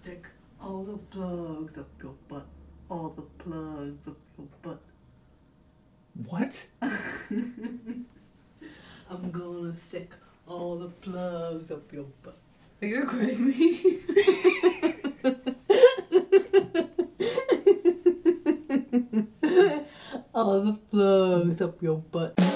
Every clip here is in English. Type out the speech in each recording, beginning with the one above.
stick all the plugs up your butt. All the plugs up your butt. What? I'm gonna stick all the plugs up your butt. Are you recording me? all the plugs up your butt.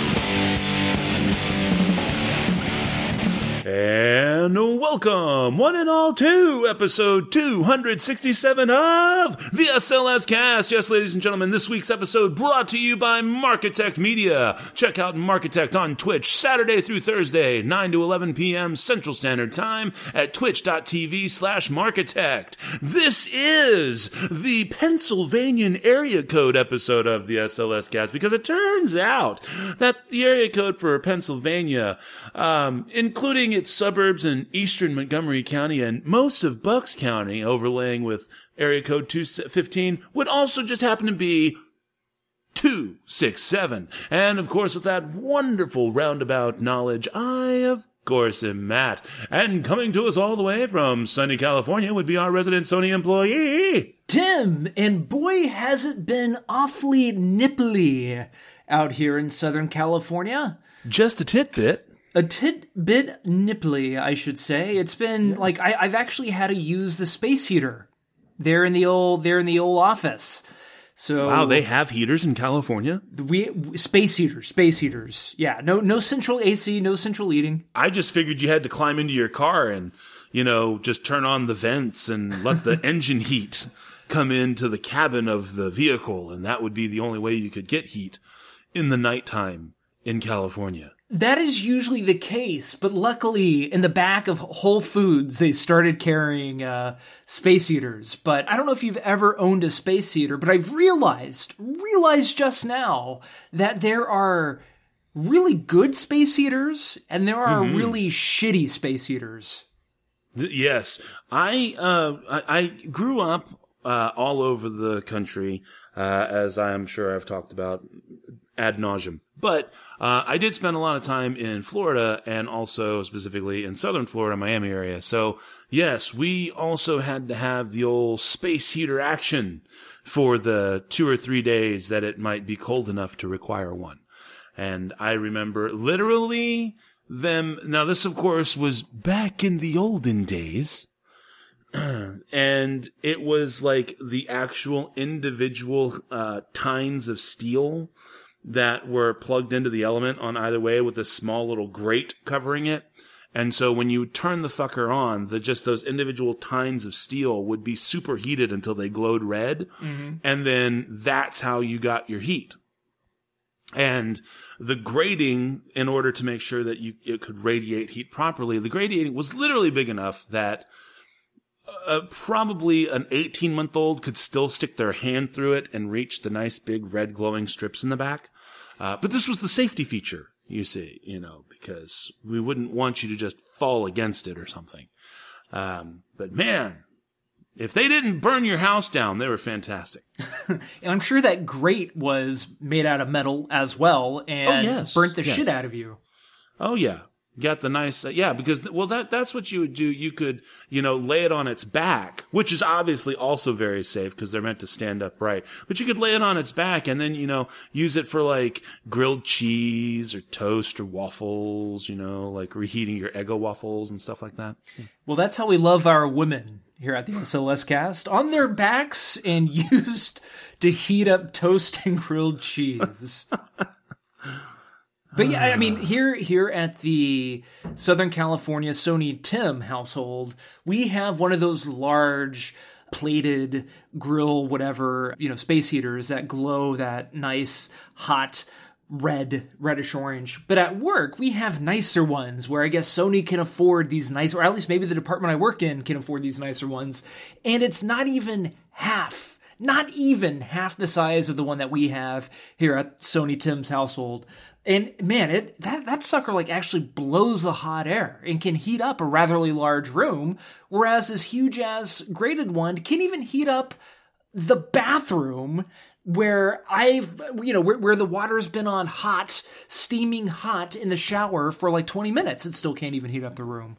And welcome, one and all, to episode 267 of the SLS Cast. Yes, ladies and gentlemen, this week's episode brought to you by Markitect Media. Check out Markitect on Twitch Saturday through Thursday, 9 to 11 p.m. Central Standard Time at twitch.tv slash Markitect. This is the Pennsylvanian area code episode of the SLS Cast because it turns out that the area code for Pennsylvania, um, including its suburbs in eastern Montgomery County and most of Bucks County, overlaying with area code 215, would also just happen to be 267. And of course, with that wonderful roundabout knowledge, I, of course, am Matt. And coming to us all the way from sunny California would be our resident Sony employee. Tim, and boy, has it been awfully nipply out here in Southern California. Just a tidbit. A tidbit nipply, I should say. It's been like I, I've actually had to use the space heater there in the old there in the old office. So Wow, they have heaters in California? we space heaters, space heaters. Yeah, no no central AC, no central heating. I just figured you had to climb into your car and, you know, just turn on the vents and let the engine heat come into the cabin of the vehicle, and that would be the only way you could get heat in the nighttime in California. That is usually the case, but luckily in the back of Whole Foods they started carrying uh, space heaters. But I don't know if you've ever owned a space heater, but I've realized realized just now that there are really good space heaters and there are really shitty space heaters. Th- Yes, I uh, I, I grew up uh, all over the country, uh, as I am sure I've talked about ad nauseum. But uh, I did spend a lot of time in Florida and also specifically in southern Florida, Miami area. So yes, we also had to have the old space heater action for the two or three days that it might be cold enough to require one. And I remember literally them. Now, this, of course, was back in the olden days. and it was like the actual individual uh, tines of steel that were plugged into the element on either way with a small little grate covering it. And so when you turn the fucker on, the just those individual tines of steel would be superheated until they glowed red. And then that's how you got your heat. And the grating, in order to make sure that you, it could radiate heat properly, the grating was literally big enough that uh, probably an 18 month old could still stick their hand through it and reach the nice big red glowing strips in the back. Uh, but this was the safety feature, you see, you know, because we wouldn't want you to just fall against it or something. Um, but man, if they didn't burn your house down, they were fantastic. And I'm sure that grate was made out of metal as well and yes, burnt the yes. shit out of you. Oh yeah. Got the nice, uh, yeah, because, well, that, that's what you would do. You could, you know, lay it on its back, which is obviously also very safe because they're meant to stand upright. But you could lay it on its back and then, you know, use it for like grilled cheese or toast or waffles, you know, like reheating your Eggo waffles and stuff like that. Well, that's how we love our women here at the SLS cast on their backs and used to heat up toast and grilled cheese. But yeah, I ah. mean, here here at the Southern California Sony Tim household, we have one of those large plated grill whatever, you know, space heaters that glow that nice hot red, reddish orange. But at work, we have nicer ones where I guess Sony can afford these nice, or at least maybe the department I work in can afford these nicer ones. And it's not even half, not even half the size of the one that we have here at Sony Tim's household. And man, it that that sucker like actually blows the hot air and can heat up a ratherly large room, whereas this huge ass graded one can even heat up the bathroom where I've you know where, where the water's been on hot, steaming hot in the shower for like 20 minutes. It still can't even heat up the room.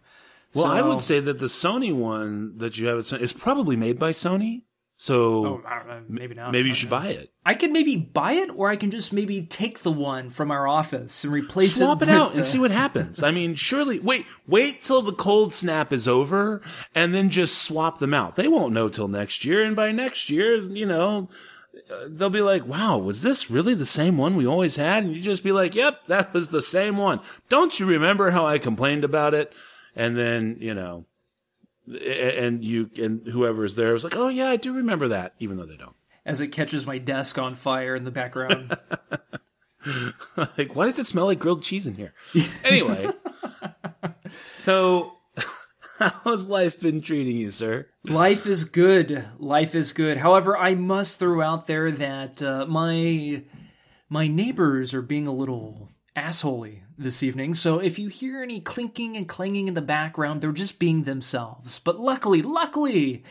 Well, I would say that the Sony one that you have at is probably made by Sony. So Oh, I maybe not. maybe you should buy it. I could maybe buy it, or I can just maybe take the one from our office and replace Swap it. Swap it out with and see what happens. I mean, surely wait, wait till the cold snap is over and then just swap them out. They won't know till next year. And by next year, you know, uh, they'll be like, wow, was this really the same one we always had? And you just be like, yep, that was the same one. Don't you remember how I complained about it? And then, you know, a- and you, and whoever is there was like, oh yeah, I do remember that, even though they don't. as it catches my desk on fire in the background. like, why does it smell like grilled cheese in here? Anyway, so how's life been treating you, sir? Life is good. Life is good. However, I must throw out there that uh, my my neighbors are being a little assholey this evening. So if you hear any clinking and clanging in the background, they're just being themselves. But luckily, luckily,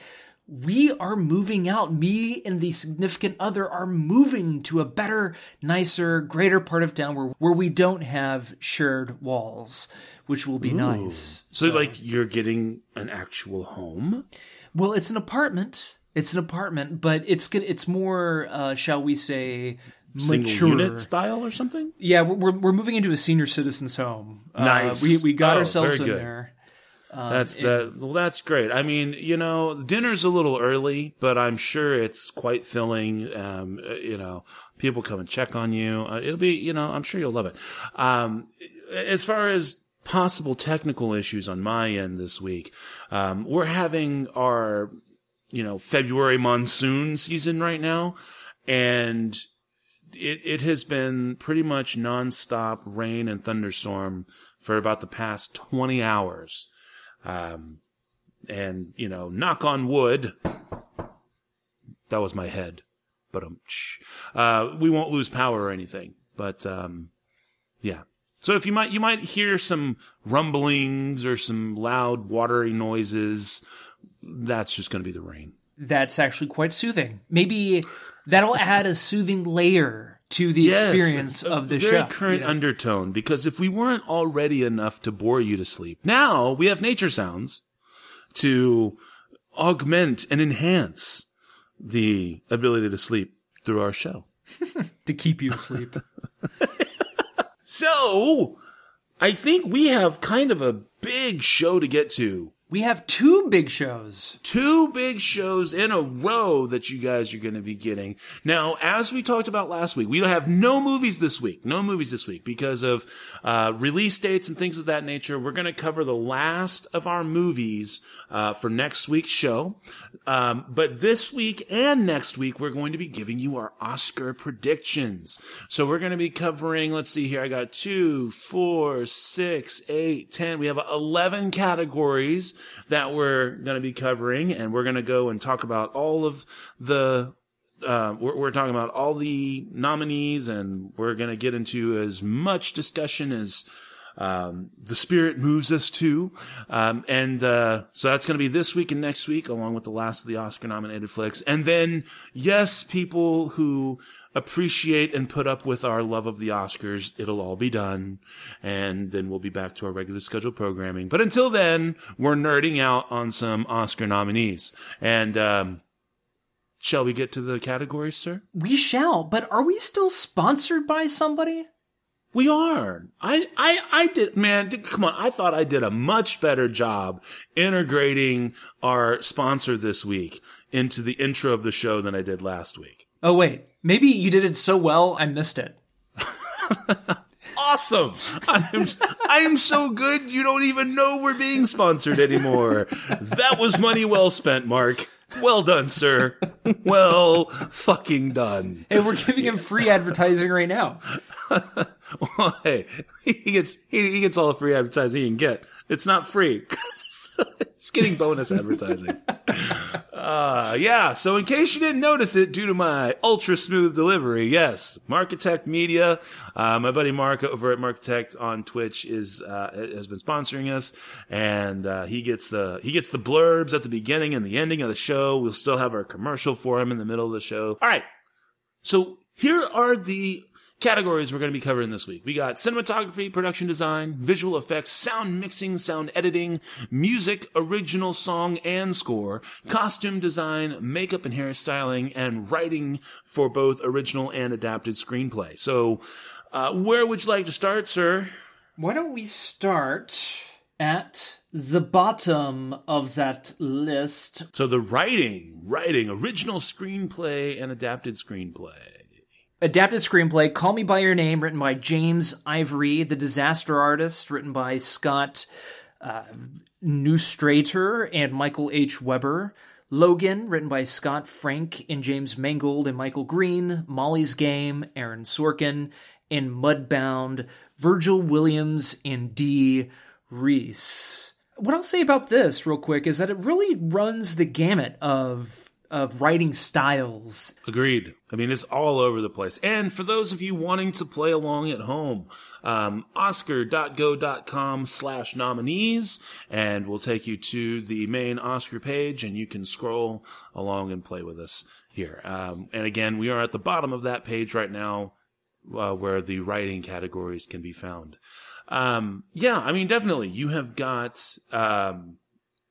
we are moving out. Me and the significant other are moving to a better, nicer, greater part of town where, where we don't have shared walls, which will be nice. So, like, you're getting an actual home? Well, it's an apartment. It's an apartment, but it's good. It's more, uh, shall we say, Single mature. unit style or something? Yeah, we're we're moving into a senior citizens home. Uh, Nice. we we got Oh, ourselves in good. there. That's that. Well, that's great. I mean, you know, dinner's a little early, but I'm sure it's quite filling. Um, uh, you know, people come and check on you. Uh, it'll be, you know, I'm sure you'll love it. Um, as far as possible technical issues on my end this week, um, we're having our, you know, February monsoon season right now, and it it has been pretty much nonstop rain and thunderstorm for about the past 20 hours. Um, and you know, knock on wood. That was my head, but um, uh, we won't lose power or anything. But um, yeah. So if you might, you might hear some rumblings or some loud, watery noises. That's just going to be the rain. That's actually quite soothing. Maybe that'll add a soothing layer to the experience a of the very show. current you know? undertone because if we weren't already enough to bore you to sleep, now we have nature sounds to augment and enhance the ability to sleep through our show. to keep you asleep. So, I think we have kind of a big show to get to. We have two big shows. two big shows in a row that you guys are going to be getting. Now, as we talked about last week, we have no movies this week. No movies this week because of uh, release dates and things of that nature. We're going to cover the last of our movies uh, for next week's show. Um, but this week and next week, we're going to be giving you our Oscar predictions. So we're going to be covering, let's see here, I got two, four, six, eight, ten. We have 11 categories that we're going to be covering, and we're going to go and talk about all of the uh, we're, we're talking about all the nominees, and we're going to get into as much discussion as um, the spirit moves us to. Um, and uh, so that's going to be this week and next week, along with the last of the Oscar nominated flicks. And then, yes, people who appreciate and put up with our love of the Oscars, it'll all be done. And then we'll be back to our regular scheduled programming. But until then, we're nerding out on some Oscar nominees. And, um, Shall we get to the categories, sir? We shall, but are we still sponsored by somebody? We are. I, I, I did, man, come on. I thought I did a much better job integrating our sponsor this week into the intro of the show than I did last week. Oh wait, maybe you did it so well I missed it. Awesome. I'm, I'm so good. You don't even know we're being sponsored anymore. That was money well spent, Mark. Well done, sir. Well fucking done. Hey, we're giving him free advertising right now. Well, hey, he gets he, he gets all the free advertising he can get. It's not free. it's getting bonus advertising. Uh, yeah. So in case you didn't notice it, due to my ultra smooth delivery, yes, Markitect Media, uh, my buddy Mark over at Markitect on Twitch is uh, has been sponsoring us, and uh, he gets the he gets the blurbs at the beginning and the ending of the show. We'll still have our commercial for him in the middle of the show. All right. So here are the categories we're going to be covering this week. We got cinematography, production design, visual effects, sound mixing, sound editing, music, original song and score, costume design, makeup and hairstyling, and writing for both original and adapted screenplay. So, uh, where would you like to start, sir? Why don't we start at the bottom of that list? So the writing, writing, original screenplay and adapted screenplay. Adapted screenplay, Call Me By Your Name, written by James Ivory, The Disaster Artist, written by Scott uh, Neustadter and Michael H. Weber. Logan, written by Scott Frank and James Mangold and Michael Green. Molly's Game, Aaron Sorkin. And Mudbound, Virgil Williams and Dee Rees. What I'll say about this, real quick, is that it really runs the gamut of of writing styles. Agreed. I mean, it's all over the place. And for those of you wanting to play along at home, um, oscar.go.com slash nominees, and we'll take you to the main Oscar page, and you can scroll along and play with us here. Um, and again, we are at the bottom of that page right now, uh, where the writing categories can be found. Um, yeah, I mean, definitely. You have got, um,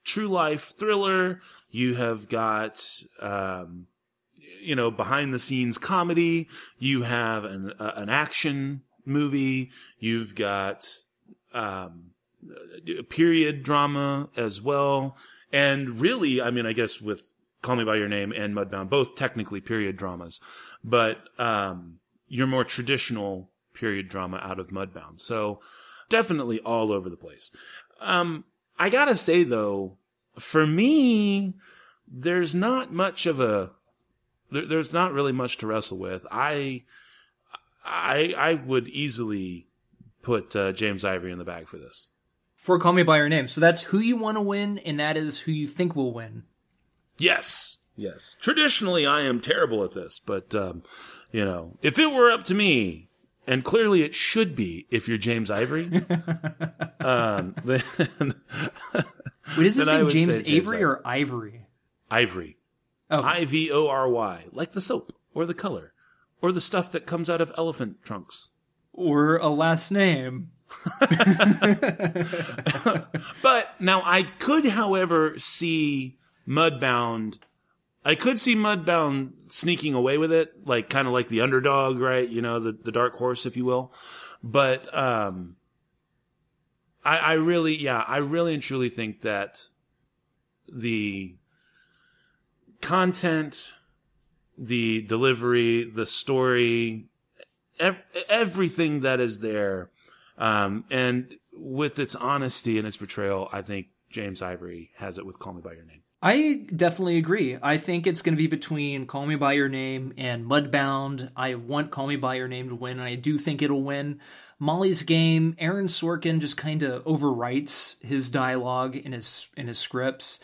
true life thriller. You have got, um, you know, behind the scenes comedy. You have an, uh, an action movie. You've got, um, period drama as well. And really, I mean, I guess with Call Me By Your Name and Mudbound, both technically period dramas, but, um, your more traditional period drama out of Mudbound. So definitely all over the place. Um, I gotta say though, for me, there's not much of a, there, there's not really much to wrestle with. I, I, I would easily put uh, James Ivory in the bag for this. For Call Me By Your Name. So that's who you want to win, and that is who you think will win. Yes. Yes. Traditionally, I am terrible at this, but, um, you know, if it were up to me, and clearly it should be if you're James Ivory. um, then, Wait, is this name James Avery or Ivory? Ivory. Oh, I V O R Y. Like the soap, or the color, or the stuff that comes out of elephant trunks. or a last name. But now I could, however, see Mudbound. I could see Mudbound sneaking away with it, like kind of like the underdog, right? You know, the, the dark horse, if you will. But, um, I, I really, yeah, I really and truly think that the content, the delivery, the story, ev- everything that is there, um, and with its honesty and its portrayal, I think James Ivory has it with Call Me by Your Name. I definitely agree. I think it's going to be between Call Me By Your Name and Mudbound. I want Call Me By Your Name to win, and I do think it'll win. Molly's Game, Aaron Sorkin just kind of overwrites his dialogue in his in his scripts.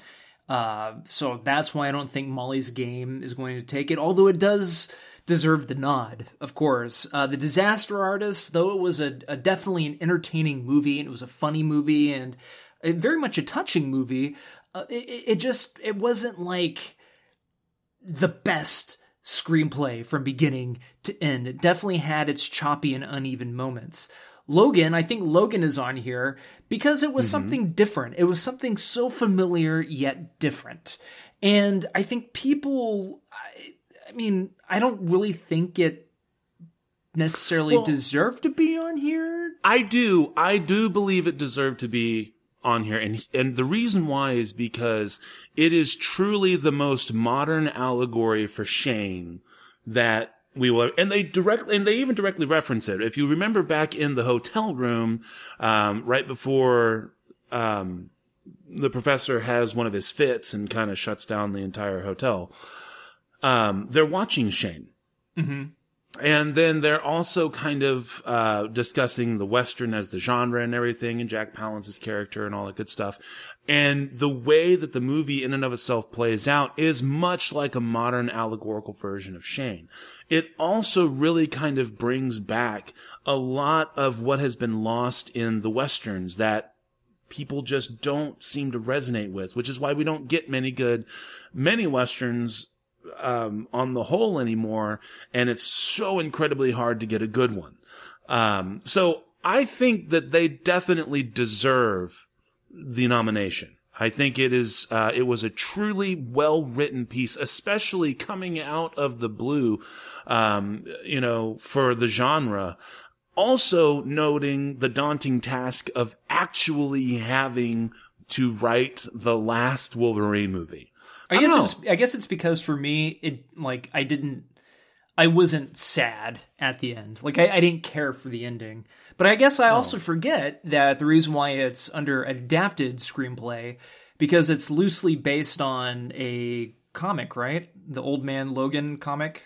Uh, so that's why I don't think Molly's Game is going to take it, although it does deserve the nod, of course. Uh, the Disaster Artist, though it was a, a definitely an entertaining movie and it was a funny movie and very much a touching movie, uh, it, it just it wasn't like the best screenplay from beginning to end. It definitely had its choppy and uneven moments. Logan, I think Logan is on here because it was something different. It was something so familiar yet different. And I think people, I, I mean, I don't really think it necessarily Well- deserved to be on here. I do, I do believe it deserved to be on here, and and the reason why is because it is truly the most modern allegory for Shane that we will, and they directly, and they even directly reference it. If you remember back in the hotel room, um, right before, um, the professor has one of his fits and kind of shuts down the entire hotel. Um, they're watching Shane. And then they're also kind of uh, discussing the western as the genre and everything, and Jack Palance's character and all that good stuff. And the way that the movie, in and of itself, plays out is much like a modern allegorical version of Shane. It also really kind of brings back a lot of what has been lost in the westerns that people just don't seem to resonate with, which is why we don't get many good, many westerns um, on the whole anymore, and it's so incredibly hard to get a good one. Um, so I think that they definitely deserve the nomination. I think it is uh, it was a truly well written piece, especially coming out of the blue, um, you know, for the genre. Also noting the daunting task of actually having to write the last Wolverine movie. I guess it was, I guess it's because for me it like I didn't I wasn't sad at the end. Like I, I didn't care for the ending. But I guess I also forget that the reason why it's under adapted screenplay because it's loosely based on a comic, right? The Old Man Logan comic.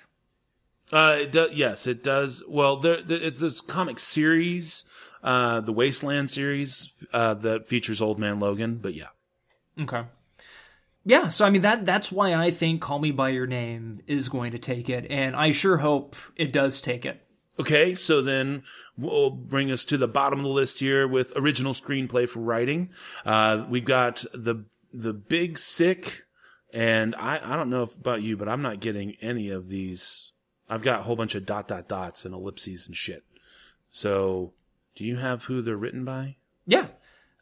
Uh, it do, yes, it does. Well, there, there it's this comic series, uh, the Wasteland series, uh, that features Old Man Logan. But yeah, Okay. Yeah, so I mean that that's why I think Call Me by Your Name is going to take it, and I sure hope it does take it. Okay, so then we'll bring us to the bottom of the list here with original screenplay for writing. Uh, we've got the the Big Sick, and I I don't know if about you, but I'm not getting any of these. I've got a whole bunch of dot dot dots and ellipses and shit. So, do you have who they're written by? Yeah.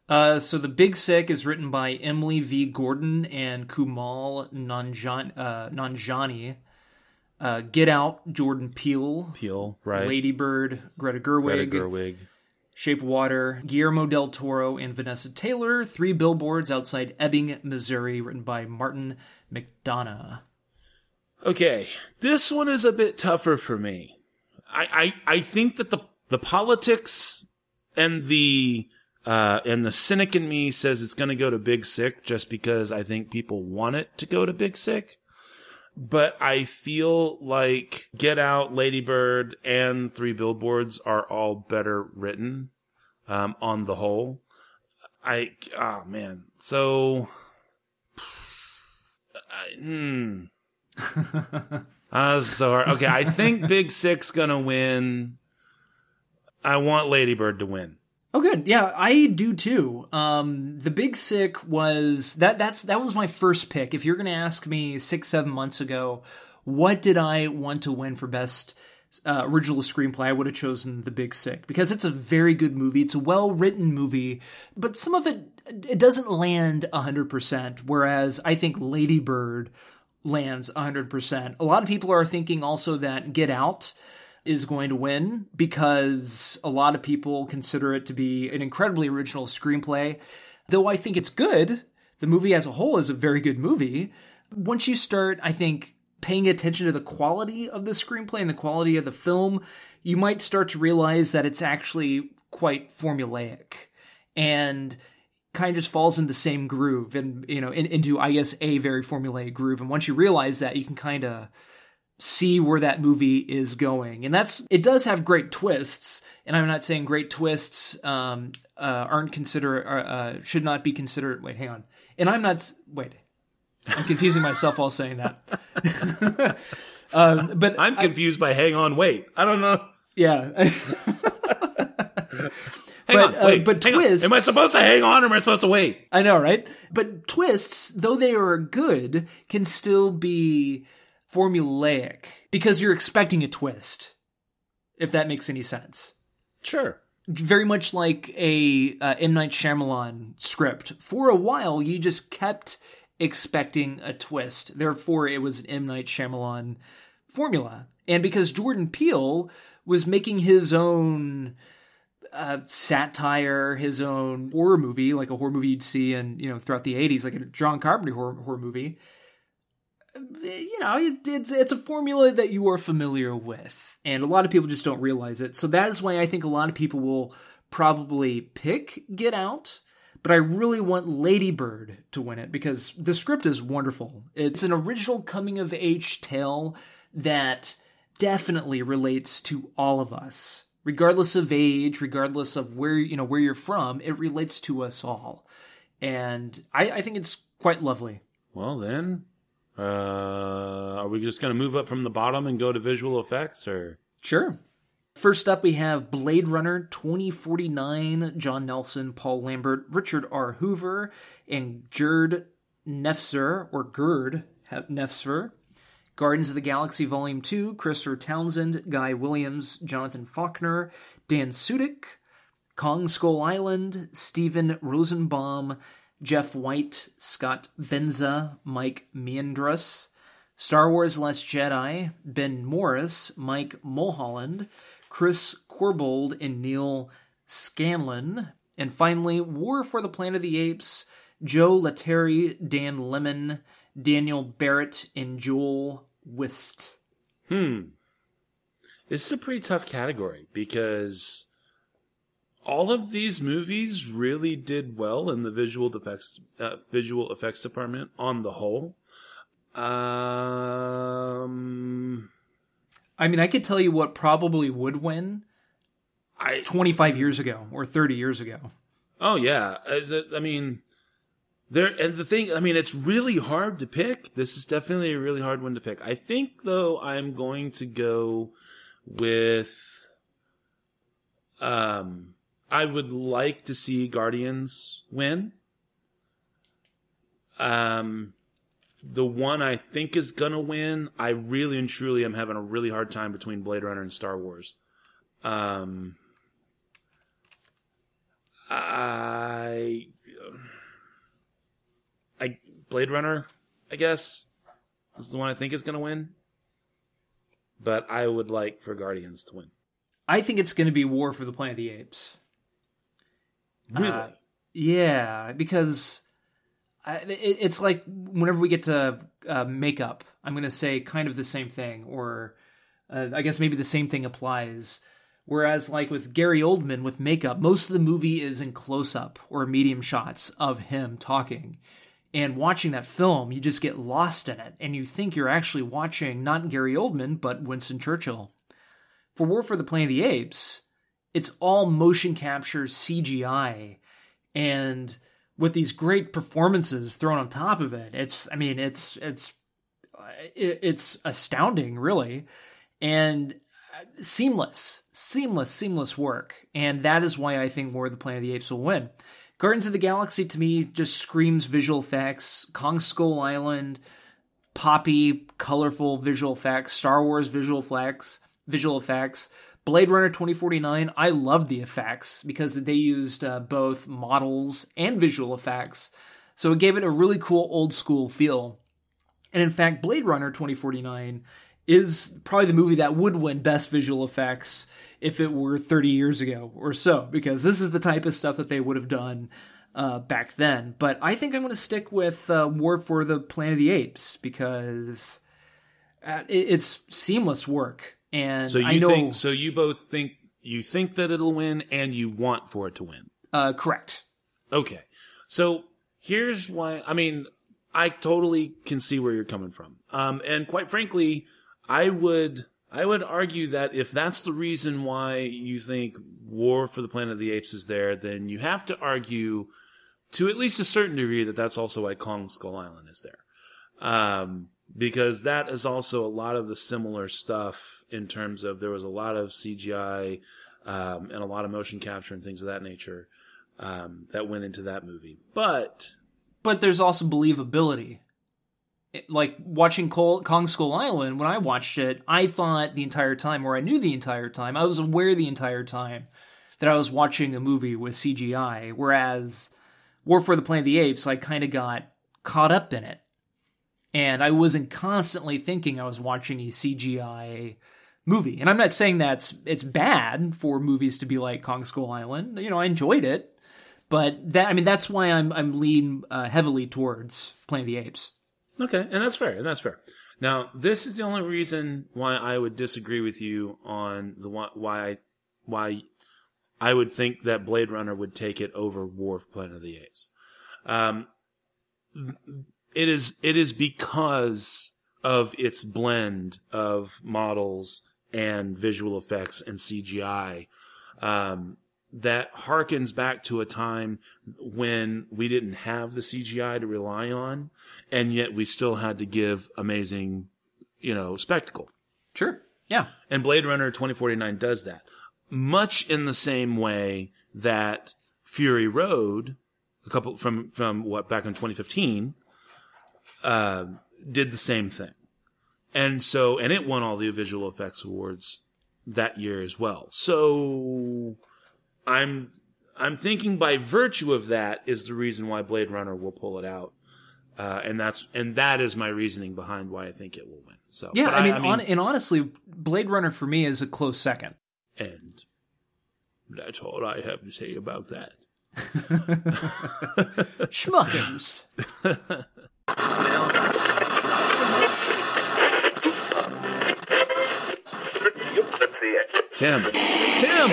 Uh, so the Big Sick is written by Emily V. Gordon and Kumail Nanjan, uh, Nanjiani. Uh, Get Out, Jordan Peele. Peel, right? Lady Bird, Greta Greta Gerwig. Gerwig. Shape of Water, Guillermo del Toro and Vanessa Taylor. Three Billboards Outside Ebbing, Missouri, written by Martin McDonagh. Okay, this one is a bit tougher for me. I I, I think that the the politics and the uh, and the cynic in me says it's going to go to Big Sick just because I think people want it to go to Big Sick. But I feel like Get Out, Lady Bird, and Three Billboards are all better written um, on the whole. I oh man, so I, hmm. Uh, so hard. Okay, I think Big Six gonna win. I want Ladybird to win. Oh, good. Yeah, I do too. Um, the Big Sick was that. That's that was my first pick. If you're going to ask me six, seven months ago, what did I want to win for best uh, original screenplay? I would have chosen The Big Sick because it's a very good movie. It's a well written movie, but some of it it doesn't land hundred percent. Whereas I think Lady Bird lands hundred percent. A lot of people are thinking also that Get Out is going to win because a lot of people consider it to be an incredibly original screenplay. Though I think it's good, the movie as a whole is a very good movie. Once you start, I think, paying attention to the quality of the screenplay and the quality of the film, you might start to realize that it's actually quite formulaic and kind of just falls in the same groove and you know in, into I guess a very formulaic groove. And once you realize that, you can kind of see where that movie is going. And that's it does have great twists, and I'm not saying great twists um, uh, aren't considered uh, uh, should not be considered. Wait, hang on. And I'm not wait. I'm confusing myself while saying that. um, but I'm confused by Hang On, Wait. I don't know. yeah. Hang But, on, uh, wait. but hang on. twists- Am I supposed to hang on or am I supposed to wait? I know, right? But twists, though they are good, can still be formulaic because you're expecting a twist. If that makes any sense. Sure. very much like a uh, M Night Shyamalan script. For a while, you just kept expecting a twist. Therefore, it was an M Night Shyamalan formula. And because Jordan Peele was making his own uh, satire, his own horror movie, like a horror movie you'd see in you know throughout the '80s, like a John Carpenter horror, horror movie. You know, it, it's it's a formula that you are familiar with, and a lot of people just don't realize it. So that is why I think a lot of people will probably pick Get Out, but I really want Lady Bird to win it because the script is wonderful. It's an original coming of age tale that definitely relates to all of us. Regardless of age, regardless of where you know where you're from, it relates to us all. And I, I think it's quite lovely. Well, then, uh, are we just going to move up from the bottom and go to visual effects, or Sure. First up, we have Blade Runner 2049, John Nelson, Paul Lambert, Richard R. Hoover, and Gerd Nefzer, or Gerd Nefzer. Guardians of the Galaxy Volume 2, Christopher Townsend, Guy Williams, Jonathan Faulkner, Dan Sudick, Kong Skull Island, Stephen Rosenbaum, Jeff White, Scott Benza, Mike Meinardus, Star Wars Last Jedi, Ben Morris, Mike Mulholland, Chris Corbold, and Neil Scanlan. And finally, War for the Planet of the Apes, Joe Letteri, Dan Lemon, Daniel Barrett, and Joel Whist. hmm? This is a pretty tough category because all of these movies really did well in the visual effects uh, visual effects department on the whole. Um, I mean, I could tell you what probably would win I 25 years ago or 30 years ago. Oh yeah, uh, the, I mean, there and the thing. I mean, it's really hard to pick. This is definitely a really hard one to pick. I think though, I'm going to go with. Um, I would like to see Guardians win. Um, the one I think is gonna win. I really and truly am having a really hard time between Blade Runner and Star Wars. Um. I, I Blade Runner, I guess, is the one I think is to win. But I would like for Guardians to win. I think it's going to be War for the Planet of the Apes. Really? Uh, yeah, because I, it, it's like whenever we get to uh, makeup, I'm going to say kind of the same thing, or uh, I guess maybe the same thing applies. Whereas, like with Gary Oldman with makeup, most of the movie is in close up or medium shots of him talking. And watching that film, you just get lost in it, and you think you're actually watching not Gary Oldman, but Winston Churchill. For War for the Planet of the Apes, it's all motion capture CGI, and with these great performances thrown on top of it, it's I mean it's it's it's astounding, really, and uh, seamless, seamless, seamless work. And that is why I think War of the Planet of the Apes will win. Guardians of the Galaxy to me just screams visual effects. Kong Skull Island, poppy, colorful visual effects. Star Wars visual effects. Visual effects. Blade Runner 2049, I love the effects because they used uh, both models and visual effects. So it gave it a really cool old school feel. And in fact, Blade Runner 2049 is probably the movie that would win best visual effects if it were 30 years ago or so, because this is the type of stuff that they would have done uh, back then. But I think I'm going to stick with uh, War for the Planet of the Apes because uh, it's seamless work. And so you I know, think so you both think you think that it'll win and you want for it to win. uh, correct. Okay. So here's why I mean, I totally can see where you're coming from. Um and quite frankly, I would I would argue that if that's the reason why you think War for the Planet of the Apes is there, then you have to argue to at least a certain degree that that's also why Kong Skull Island is there. Um, because that is also a lot of the similar stuff in terms of there was a lot of CGI um, and a lot of motion capture and things of that nature um, that went into that movie. But But there's also believability. It- Like watching Col- Kong Skull Island, when I watched it, I thought the entire time, or I knew the entire time, I was aware the entire time that I was watching a movie with CGI. Whereas War for the Planet of the Apes, I kind of got caught up in it. And I wasn't constantly thinking I was watching a CGI movie. And I'm not saying that's it's bad for movies to be like Kong Skull Island. You know, I enjoyed it. But that I mean that's why I'm I'm lean uh, heavily towards Planet of the Apes. Okay, and that's fair, and that's fair. Now, this is the only reason why I would disagree with you on the why why I, would think that Blade Runner would take it over War for Planet of the Apes. Um, it is it is because of its blend of models and visual effects and CGI um, that harkens back to a time when we didn't have the CGI to rely on, and yet we still had to give amazing, you know, spectacle. Sure. Yeah. And Blade Runner 2049 does that. Much in the same way that Fury Road, a couple from, from what, back in 2015, uh, did the same thing. And so, and it won all the visual effects awards that year as well. So, I'm, I'm thinking by virtue of that is the reason why Blade Runner will pull it out. Uh, and that's, and that is my reasoning behind why I think it will win. So, Yeah, but I mean, on, and honestly, Blade Runner for me is a close second. and that's all I have to say about that. Schmuckers. Tim. Tim!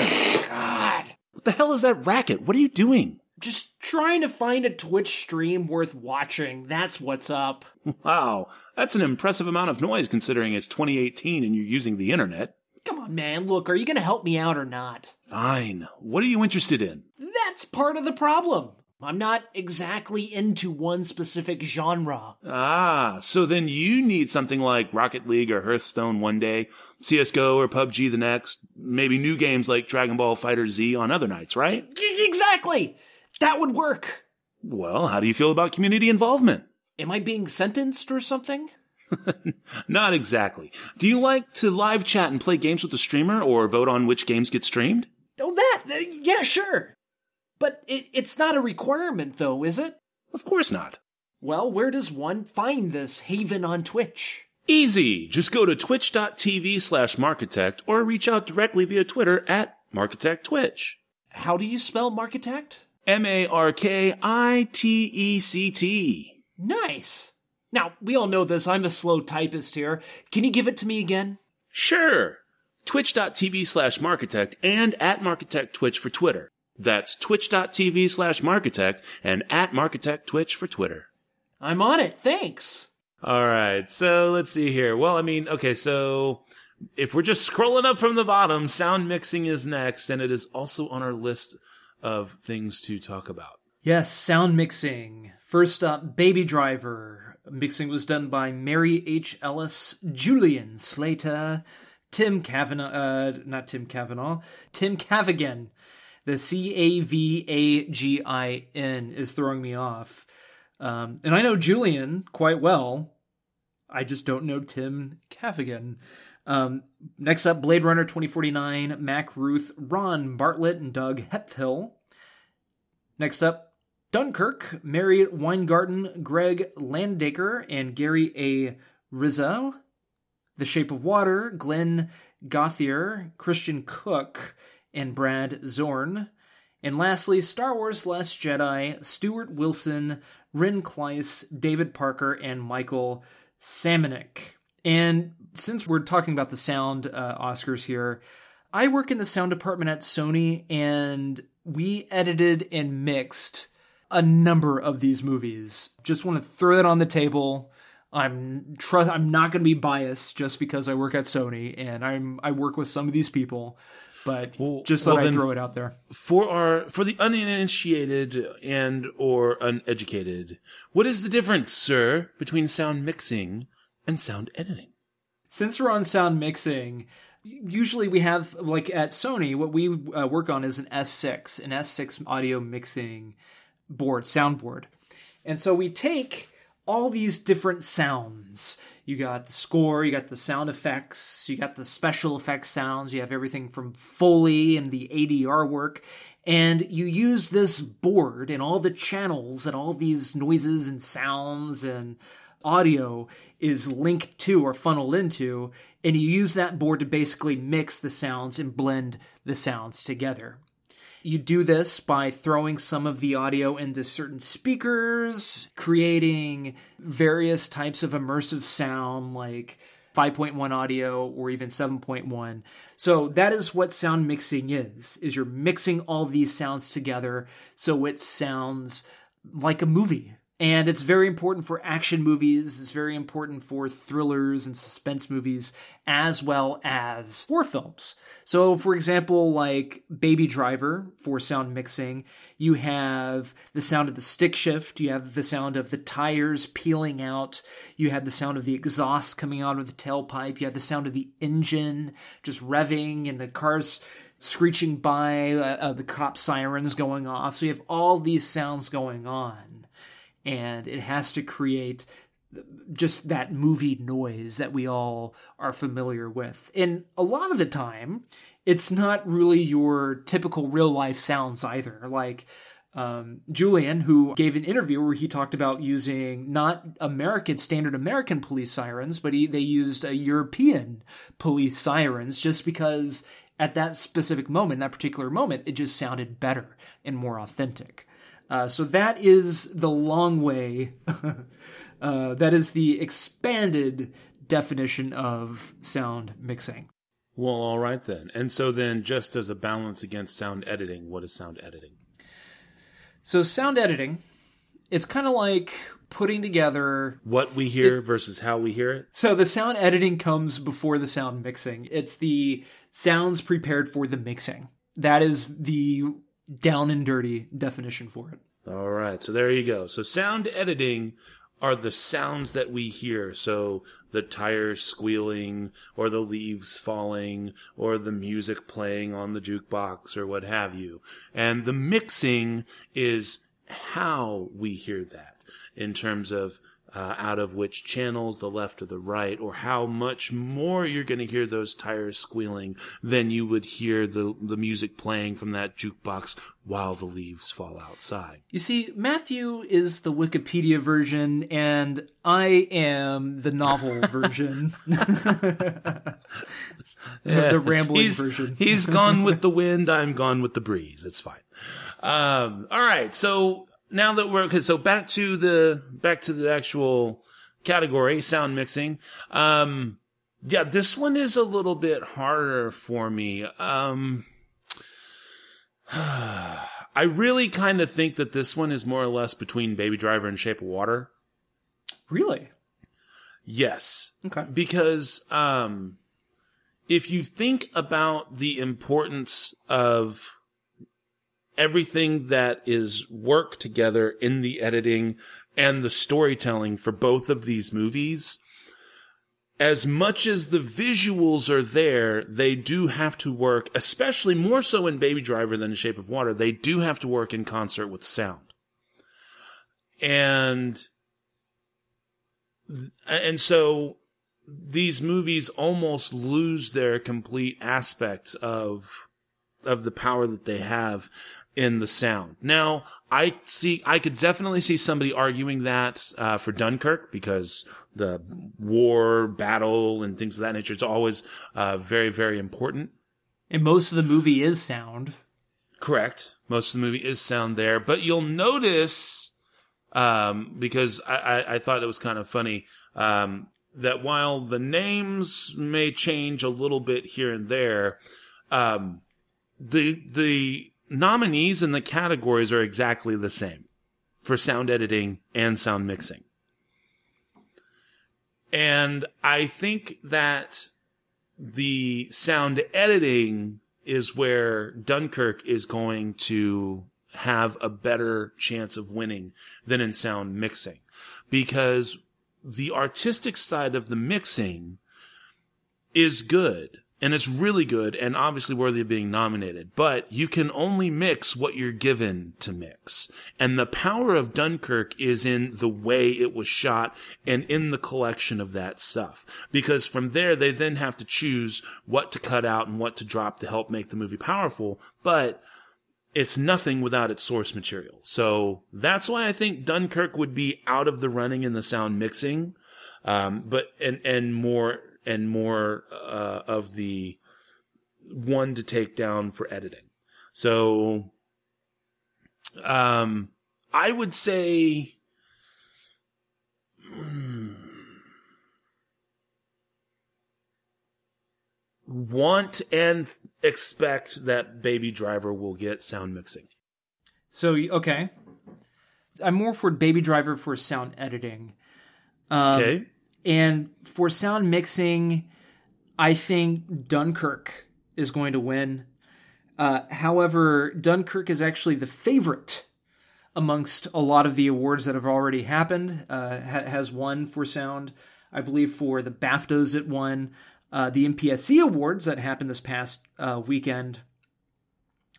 God. What the hell is that racket? What are you doing? Just trying to find a Twitch stream worth watching. That's what's up. Wow, that's an impressive amount of noise considering it's 2018 and you're using the internet. Come on, man. Look, are you going to help me out or not? Fine. What are you interested in? That's part of the problem. I'm not exactly into one specific genre. Ah, so then you need something like Rocket League or Hearthstone one day, CSGO or PUBG the next, maybe new games like Dragon Ball Fighter Z on other nights, right? Exactly. That would work. Well, how do you feel about community involvement? Am I being sentenced or something? Not exactly. Do you like to live chat and play games with the streamer or vote on which games get streamed? Oh, that. uh, yeah, sure. But it, it's not a requirement, though, is it? Of course not. Well, where does one find this haven on Twitch? Easy. Just go to twitch.tv slash Markitect or reach out directly via Twitter at Markitect Twitch. How do you spell Markitect? M-A-R-K-I-T-E-C-T. Nice. Now, we all know this. I'm a slow typist here. Can you give it to me again? Sure. Twitch.tv slash Markitect and at Markitect Twitch for Twitter. That's twitch.tv slash Markitect and at Markitect Twitch for Twitter. I'm on it. Thanks. All right. So let's see here. Well, I mean, okay. So if we're just scrolling up from the bottom, sound mixing is next, and it is also on our list of things to talk about. Yes, sound mixing. First up, Baby Driver. Mixing was done by Mary H. Ellis, Julian Slater, Tim Kavanaugh, uh, not Tim Kavanaugh, Tim Cavagin. The C A V A G I N is throwing me off. Um, and I know Julian quite well. I just don't know Tim Cavagin. Um, next up, Blade Runner 2049, Mac Ruth, Ron Bartlett, and Doug Hemphill. Next up, Dunkirk, Mary Weingarten, Greg Landaker, and Gary A. Rizzo. The Shape of Water, Glenn Gauthier, Christian Cook, and Brad Zorn. And lastly, Star Wars Last Jedi, Stuart Wilson, Ren Klyce, David Parker, and Michael Semanick. And since we're talking about the sound uh, Oscars here, I work in the sound department at Sony, and we edited and mixed a number of these movies. Just want to throw that on the table. I'm trust. I'm not going to be biased just because I work at Sony and I'm I work with some of these people, but Well- just thought well, I'd throw it out there. For our for the uninitiated and or uneducated, what is the difference, sir, between sound mixing and sound editing? Since we're on sound mixing, usually we have like at Sony, what we uh, work on is an S6, an S6 audio mixing board, soundboard, and so we take all these different sounds. You got the score, you got the sound effects, you got the special effects sounds, you have everything from Foley and the ADR work, and you use this board and all the channels and all these noises and sounds and audio is linked to or funneled into, and you use that board to basically mix the sounds and blend the sounds together. You do this by throwing some of the audio into certain speakers, creating various types of immersive sound like 5.1 audio or even 7.1. So that is what sound mixing is. Is you're mixing all these sounds together so it sounds like a movie, And it's very important for action movies, it's very important for thrillers and suspense movies, as well as for films. So, for example, like Baby Driver for sound mixing, you have the sound of the stick shift, you have the sound of the tires peeling out, you have the sound of the exhaust coming out of the tailpipe, you have the sound of the engine just revving and the cars screeching by, uh, uh, the cop sirens going off. So, you have all these sounds going on and it has to create just that movie noise that we all are familiar with. And a lot of the time, it's not really your typical real life sounds either. Like um, Julian, who gave an interview where he talked about using not American standard American police sirens, but he, they used a European police sirens just because at that specific moment, that particular moment, it just sounded better and more authentic. Uh, so that is the long way. uh, that is the expanded definition of sound mixing. Well, all right then. And so then, just as a balance against sound editing, what is sound editing? So sound editing is kind of like putting together what we hear it, versus how we hear it. So the sound editing comes before the sound mixing. It's the sounds prepared for the mixing. That is the down and dirty definition for it. All right. So there you go. So sound editing are the sounds that we hear. So the tires squealing or the leaves falling or the music playing on the jukebox or what have you. And the mixing is how we hear that in terms of uh, out of which channels, the left or the right, or how much more you're going to hear those tires squealing than you would hear the, the music playing from that jukebox while the leaves fall outside. You see, Matthew is the Wikipedia version, and I am the novel version. the, yes, the rambling he's, version. he's gone with the wind. I'm gone with the breeze. It's fine. Um, all right. So now that we're okay, so back to the back to the actual category, sound mixing. Um, yeah, this one is a little bit harder for me. Um, I really kind of think that this one is more or less between Baby Driver and Shape of Water. Really? Yes. Okay. Because um, if you think about the importance of everything that is work together in the editing and the storytelling for both of these movies, as much as the visuals are there, they do have to work, especially more so in Baby Driver than in Shape of Water, they do have to work in concert with sound. And, and so these movies almost lose their complete aspects of, of the power that they have in the sound. Now, I see, I could definitely see somebody arguing that uh, for Dunkirk because the war, battle, and things of that nature is always uh, very, very important. And most of the movie is sound. Correct. Most of the movie is sound there, but you'll notice um, because I, I, I, thought it was kind of funny um, that while the names may change a little bit here and there, um, the the nominees in the categories are exactly the same for sound editing and sound mixing. And I think that the sound editing is where Dunkirk is going to have a better chance of winning than in sound mixing because the artistic side of the mixing is good and it's really good and obviously worthy of being nominated. But you can only mix what you're given to mix. And the power of Dunkirk is in the way it was shot and in the collection of that stuff. Because from there, they then have to choose what to cut out and what to drop to help make the movie powerful. But it's nothing without its source material. So that's why I think Dunkirk would be out of the running in the sound mixing. Um, but, and, and more, and more uh, of the one to take down for editing. So, um, I would say. Hmm, want and expect that Baby Driver will get sound mixing. So okay, I'm more for Baby Driver for sound editing. Um, Okay. And for sound mixing, I think Dunkirk is going to win. Uh, however, Dunkirk is actually the favorite amongst a lot of the awards that have already happened. Uh, ha- has won for sound, I believe, for the BAFTAs it won, uh, the MPSE awards that happened this past uh, weekend,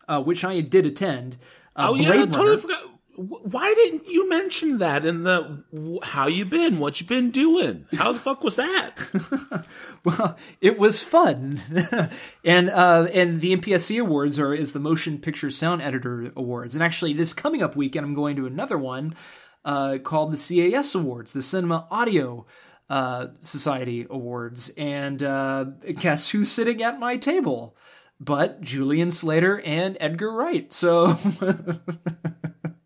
uh, which I did attend. Uh, Oh yeah, I totally Runner- forgot. Wh- Why didn't you mention that in the how you been? What you been doing? How the fuck was that? Well, it was fun, and uh, and the MPSE awards are is the Motion Picture Sound Editor Awards, and actually this coming up weekend I'm going to another one uh, called the CAS Awards, the Cinema Audio uh, Society Awards, and uh, guess who's sitting at my table? But Julian Slater and Edgar Wright. So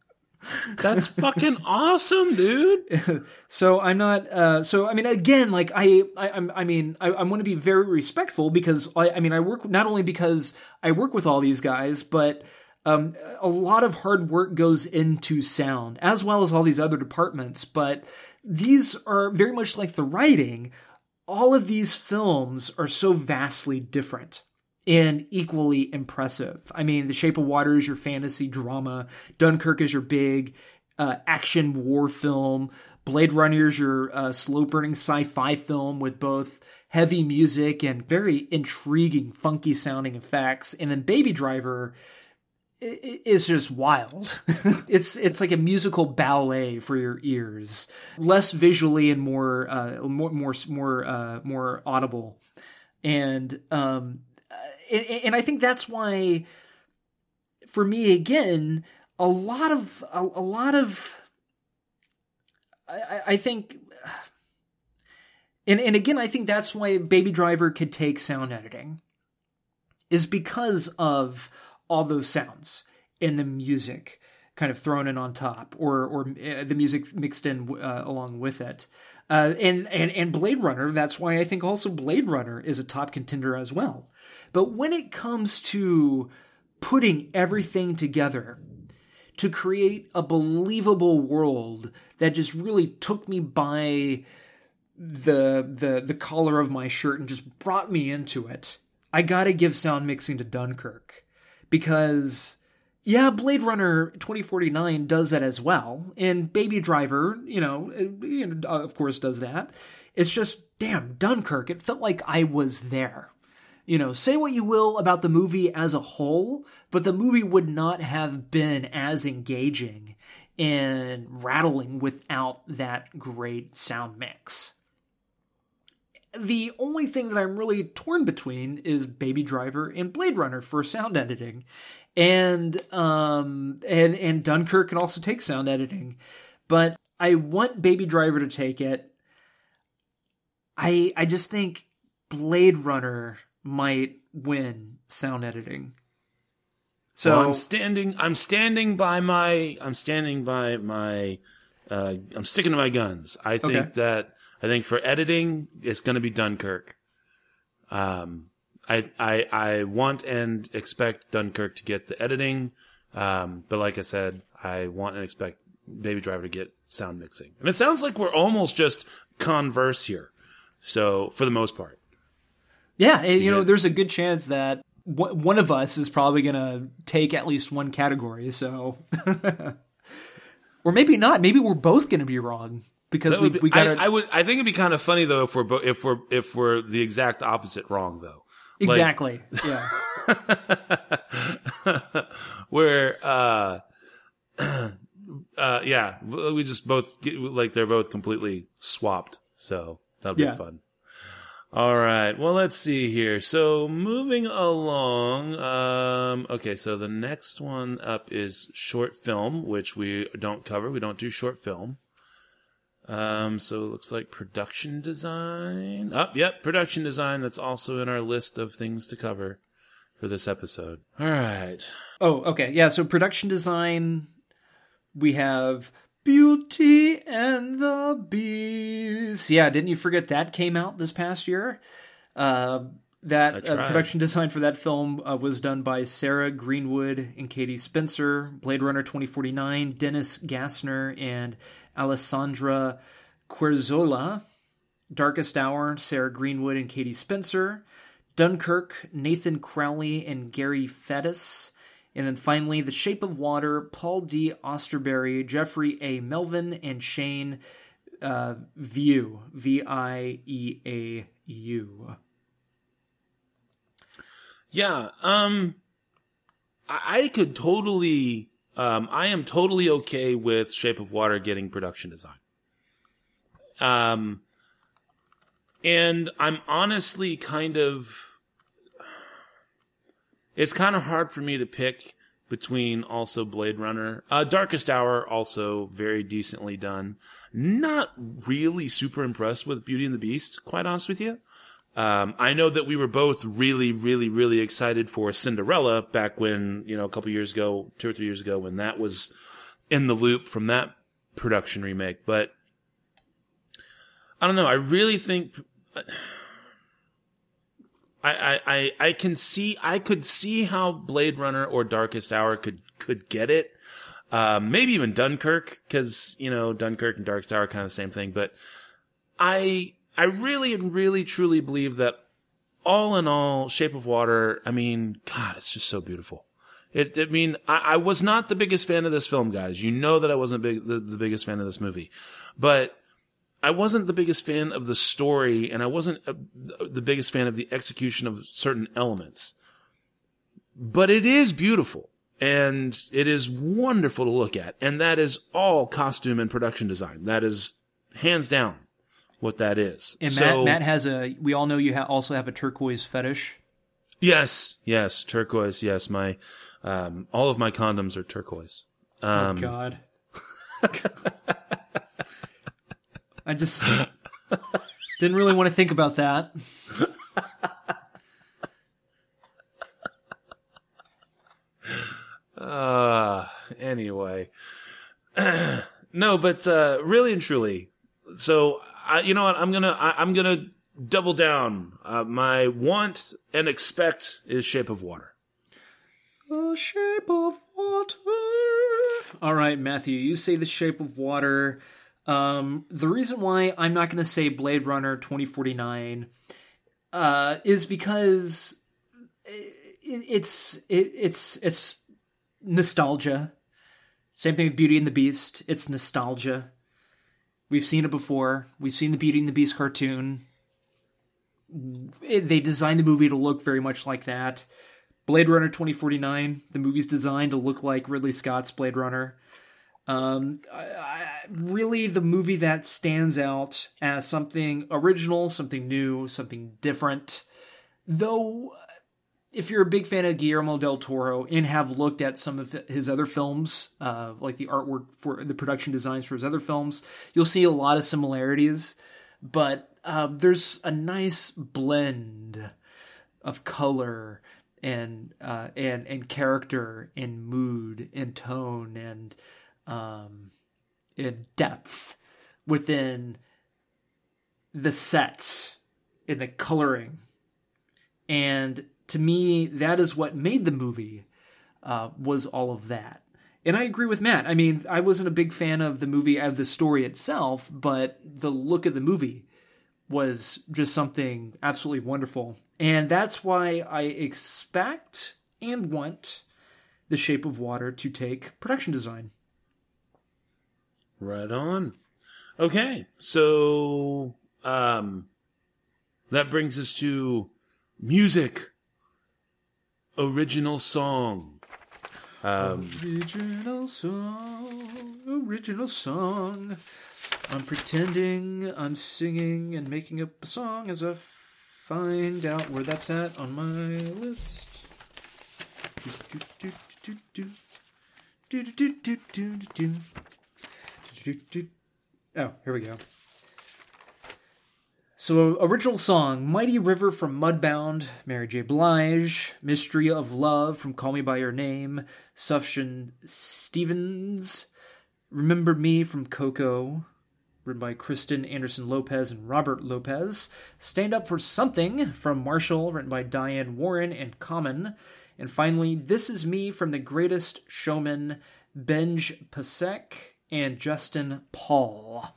That's fucking awesome, dude. so I'm not. Uh, so I mean, again, like I, I, I'm, I mean, I, I want to be very respectful because I, I mean, I work not only because I work with all these guys, but um, a lot of hard work goes into sound as well as all these other departments. But these are very much like the writing. All of these films are so vastly different and equally impressive. I mean, The Shape of Water is your fantasy drama, Dunkirk is your big uh, action war film, Blade Runner is your uh, slow burning sci fi film with both heavy music and very intriguing, funky sounding effects, and then Baby Driver is just wild. it's it's like a musical ballet for your ears, less visually and more uh, more more more uh, more audible, and um, and, and I think that's why, for me again, a lot of a, a lot of, I, I- think, and and again, I think that's why Baby Driver could take sound editing, is because of all those sounds and the music kind of thrown in on top, or or uh, the music mixed in uh, along with it. Uh, and and and Blade Runner. That's why I think also Blade Runner is a top contender as well. But when it comes to putting everything together to create a believable world that just really took me by the the the collar of my shirt and just brought me into it, I got to give sound mixing to Dunkirk because yeah, Blade Runner 2049 does that as well, and Baby Driver, you know, you know, of course does that. It's just damn Dunkirk. It felt like I was there. You know, say what you will about the movie as a whole, but the movie would not have been as engaging and rattling without that great sound mix. The only thing that I'm really torn between is Baby Driver and Blade Runner for sound editing. And um and and Dunkirk can also take sound editing. But I want Baby Driver to take it. I I just think Blade Runner might win sound editing. So So I'm standing. I'm standing by my. I'm standing by my. Uh, I'm sticking to my guns. I think Okay. that I think for editing, it's going to be Dunkirk. Um, I I I want and expect Dunkirk to get the editing. Um, but like I said, I want and expect Baby Driver to get sound mixing. And it sounds like we're almost just converse here. So for the most part. Yeah, and, you know, there's a good chance that w- one of us is probably going to take at least one category. So, or maybe not. Maybe we're both going to be wrong because we be- we got I, I would. I think it'd be kind of funny though if we're bo- if we're if we're the exact opposite wrong though. Like- exactly. yeah. where uh uh yeah we just both get, like they're both completely swapped so that'll be Yeah. fun all right well let's see here. So moving along um okay so the next one up is short film which we don't cover. We don't do short film. Um so it looks like production design. Up yep production design. That's also in our list of things to cover for this episode. All right. Oh, okay. Yeah, so production design we have Beauty and the Beast. Yeah, didn't you forget that came out this past year? Uh That uh, production design for that film uh, was done by Sarah Greenwood and Katie Spencer. Blade Runner 2049, Dennis Gassner and Alessandra Querzola. Darkest Hour, Sarah Greenwood and Katie Spencer. Dunkirk, Nathan Crowley and Gary Fettis. And then finally, The Shape of Water, Paul D. Austerberry, Jeffrey A. Melvin, and Shane uh, View, V I E A U. Yeah, um, I, I could totally, um, I am totally okay with Shape of Water getting production design. Um, and I'm honestly kind of, it's kind of hard for me to pick between also Blade Runner. Uh, Darkest Hour also very decently done. Not really super impressed with Beauty and the Beast, quite honest with you. Um, I know that we were both really, really, really excited for Cinderella back when, you know, a couple years ago, two or three years ago, when that was in the loop from that production remake. But I don't know. I really think I, I, I, can see, I could see how Blade Runner or Darkest Hour could, could get it. Um, maybe even Dunkirk, cause, you know, Dunkirk and Darkest Hour are kind of the same thing, but I, I really and really truly believe that all in all, Shape of Water, I mean, God, it's just so beautiful. It, I mean, I, I was not the biggest fan of this film, guys. You know that I wasn't big, the, the biggest fan of this movie, but I wasn't the biggest fan of the story and I wasn't uh the biggest fan of the execution of certain elements. But it is beautiful and it is wonderful to look at. And that is all costume and production design. That is hands down what that is. And so, Matt, Matt has a. We all know you ha- also have a turquoise fetish. yes, yes, turquoise. Yes, my, um, all of my condoms are turquoise. Um, oh God. I just didn't really want to think about that. Uh, anyway. no, but, uh, really and truly. So, I, you know what? I'm gonna, I, I'm gonna double down. Uh, my want and expect is Shape of Water. The shape of water. All right, Matthew, you say the shape of water. Um, the reason why I'm not going to say Blade Runner 2049 uh, is because it, it's it, it's it's nostalgia. Same thing with Beauty and the Beast. It's nostalgia. We've seen it before. We've seen the Beauty and the Beast cartoon. It- they designed the movie to look very much like that. Blade Runner 2049, the movie's designed to look like Ridley Scott's Blade Runner. Um, I, I, really, the movie that stands out as something original, something new, something different. Though, if you're a big fan of Guillermo del Toro and have looked at some of his other films, uh, like the artwork for the production designs for his other films, you'll see a lot of similarities. But uh, there's a nice blend of color and uh, and and character and mood and tone and um, and depth within the sets and the coloring. And to me, that is what made the movie uh, was all of that. And I agree with Matt. I mean, I wasn't a big fan of the movie of the story itself, but the look of the movie was just something absolutely wonderful. And that's why I expect and want The Shape of Water to take production design. Right on. Okay, so um, that brings us to music, original song. Um, Original song, original song. I'm pretending I'm singing and making up a song as I find out where that's at on my list. Do, do, do, Oh, here we go. So, original song Mighty River from Mudbound, Mary J. Blige, Mystery of Love from Call Me By Your Name, Sufjan Stevens, Remember Me from Coco, written by Kristen Anderson Lopez and Robert Lopez. Stand Up for Something from Marshall, written by Diane Warren and Common. And finally, This Is Me from The Greatest Showman, Benj Pasek and Justin Paul.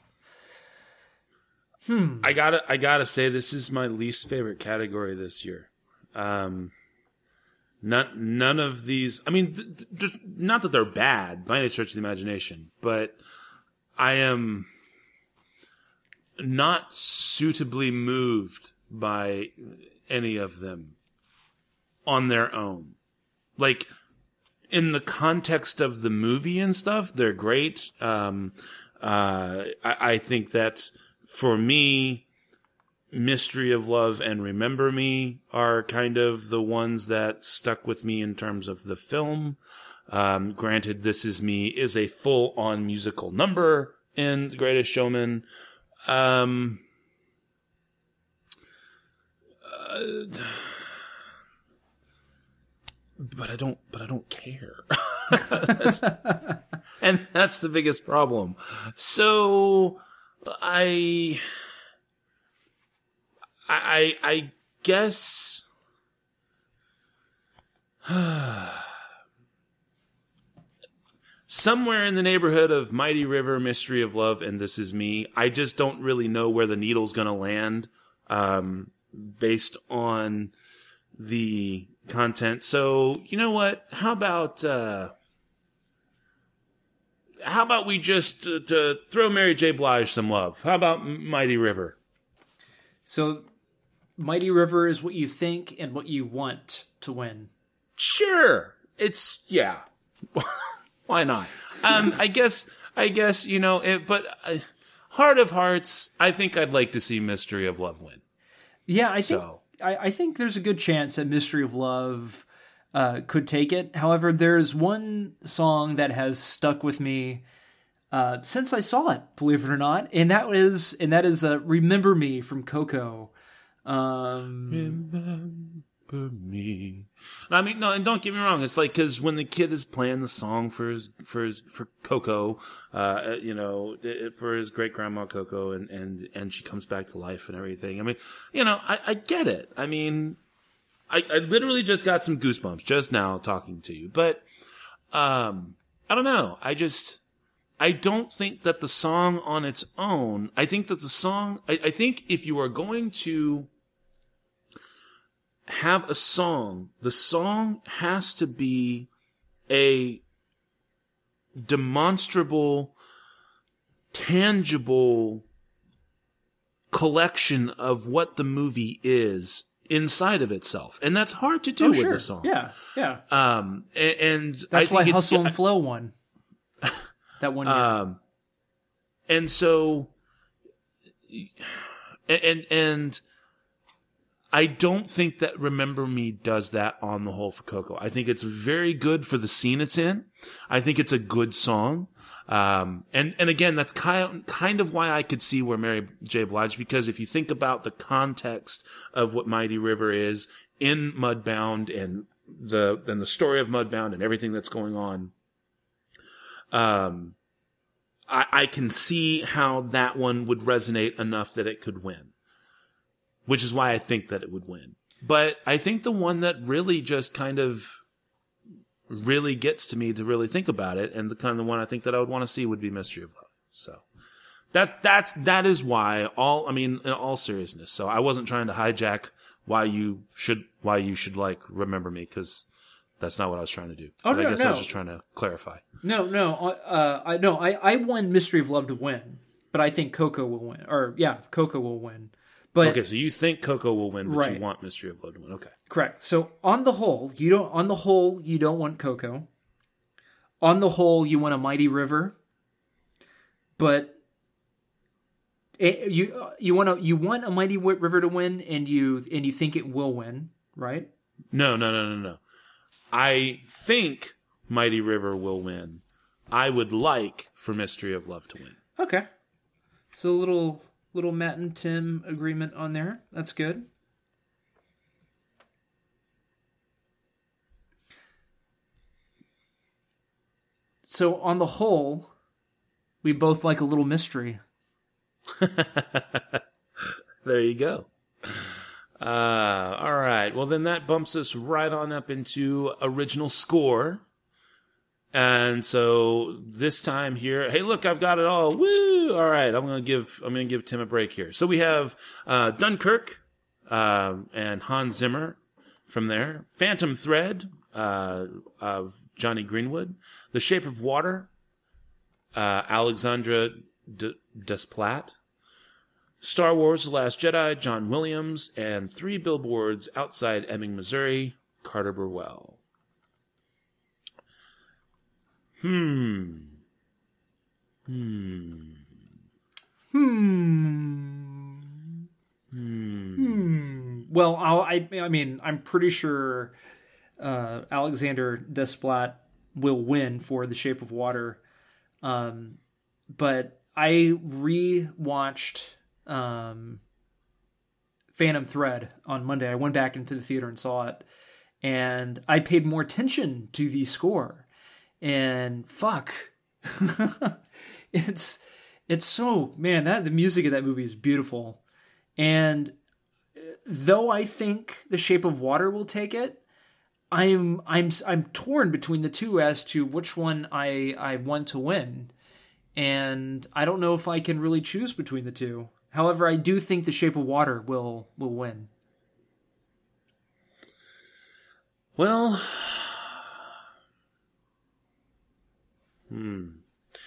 Hmm. I gotta, I gotta say, this is my least favorite category this year. Um, none, none of these. I mean, th- th- not that they're bad by any stretch of the imagination, but I am not suitably moved by any of them on their own. Like in the context of the movie and stuff, they're great. Um, uh, I, I think that for me, Mystery of Love and Remember Me are kind of the ones that stuck with me in terms of the film. Um, granted, This Is Me is a full on musical number in The Greatest Showman. Um, uh, but I don't, but I don't care. That's- and that's the biggest problem. So I, I, I guess. Somewhere in the neighborhood of Mighty River, Mystery of Love, and This Is Me. I just don't really know where the needle's going to land um, based on the content. So, you know what? How about. Uh, how about we just uh, to throw Mary J. Blige some love? How about Mighty River? So, Mighty River is what you think and what you want to win. Sure, it's yeah. Why not? Um, I guess I guess you know it, but uh, heart of hearts, I think I'd like to see Mystery of Love win. Yeah, I think So- I, I think there's a good chance that Mystery of Love uh, could take it. However, there's one song that has stuck with me uh, since I saw it, believe it or not, and that is and that is uh, "Remember Me" from Coco. Um, Remember me. I mean, no, and don't get me wrong. It's like because when the kid is playing the song for his for his for Coco, uh, you know, for his great grandma Coco, and and and she comes back to life and everything. I mean, you know, I, I get it. I mean, I, I literally just got some goosebumps just now talking to you, but um, I don't know. I just. I don't think that the song on its own, I think that the song, I, I think if you are going to have a song, the song has to be a demonstrable, tangible collection of what the movie is inside of itself. And that's hard to do oh, with sure. a song. Yeah, yeah. Um, a- and, I That's think why it's- Hustle and Flow won. That one year. um, and so, and and I don't think that Remember Me does that on the whole for Coco. I think it's very good for the scene it's in. I think it's a good song. Um, and, and again, that's kind, kind of why I could see where Mary J. Blige, because if you think about the context of what Mighty River is in Mudbound and the, and the story of Mudbound and everything that's going on, um, I, I can see how that one would resonate enough that it could win, which is why I think that it would win. But I think the one that really just kind of really gets to me to really think about it, and the kind of the one I think that I would want to see would be Mystery of Love. So that that's that is why all I mean in all seriousness. So I wasn't trying to hijack why you should why you should like remember me because that's not what I was trying to do. Oh, But no, I guess I was just trying to clarify. No, no, uh, I no, I, I want Mystery of Love to win, but I think Coco will win, or yeah, Coco will win. But Okay, so you think Coco will win, but Right. you want Mystery of Love to win. Okay. correct. So on the whole, you don't. On the whole, you don't want Coco. On the whole, you want a Mighty River, but it, you you want a you want a Mighty River to win, and you and you think it will win, right? No, no, no, no, no. I think Mighty River will win. I would like for Mystery of Love to win. Okay. So a little little Matt and Tim agreement on there. That's good. So on the whole, we both like a little mystery. there you go. Uh, all right. Well, then that bumps us right on up into original score. And so this time here, hey, look, I've got it all. Woo! All right, I'm gonna give I'm gonna give Tim a break here. So we have uh, Dunkirk uh, and Hans Zimmer from there, Phantom Thread uh, of Jonny Greenwood, The Shape of Water, uh, Alexandra D- Desplat, Star Wars: The Last Jedi, John Williams, and Three Billboards Outside Ebbing, Missouri, Carter Burwell. Hmm. Hmm. Hmm. Hmm. Well, I'll, I I mean, I'm pretty sure uh, Alexander Desplat will win for The Shape of Water. Um, but I re-watched um, Phantom Thread on Monday. I went back into the theater and saw it, and I paid more attention to the score. And fuck, it's it's so man that the music of that movie is beautiful, and uh, though I think The Shape of Water will take it, I'm I'm I'm torn between the two as to which one I I want to win, and I don't know if I can really choose between the two. However, I do think The Shape of Water will will win. Well, hmm.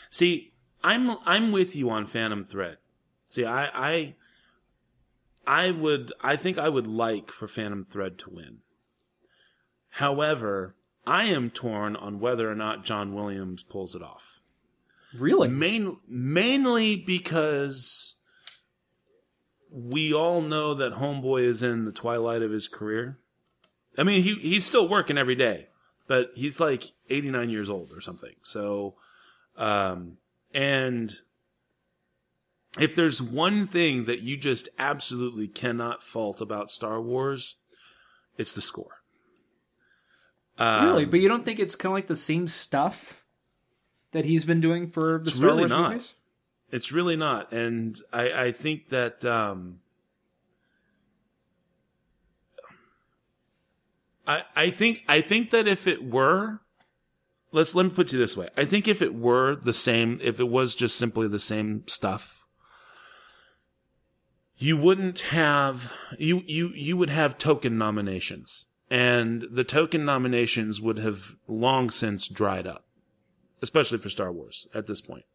See, I'm I'm with you on Phantom Thread. See, I I I would I think I would like for Phantom Thread to win. However, I am torn on whether or not John Williams pulls it off. Really? Main, mainly because we all know that Homeboy is in the twilight of his career. I mean, he he's still working every day, but he's like 89 years old or something. So, um, and if there's one thing that you just absolutely cannot fault about Star Wars, it's the score. Um, really? But you don't think it's kind of like the same stuff that he's been doing for the Star really Wars not. movies? It's really not, and I, I think that um, I I think I think that if it were, let's let me put you this way. I think if it were the same, if it was just simply the same stuff, you wouldn't have you you you would have token nominations, and the token nominations would have long since dried up, especially for Star Wars at this point.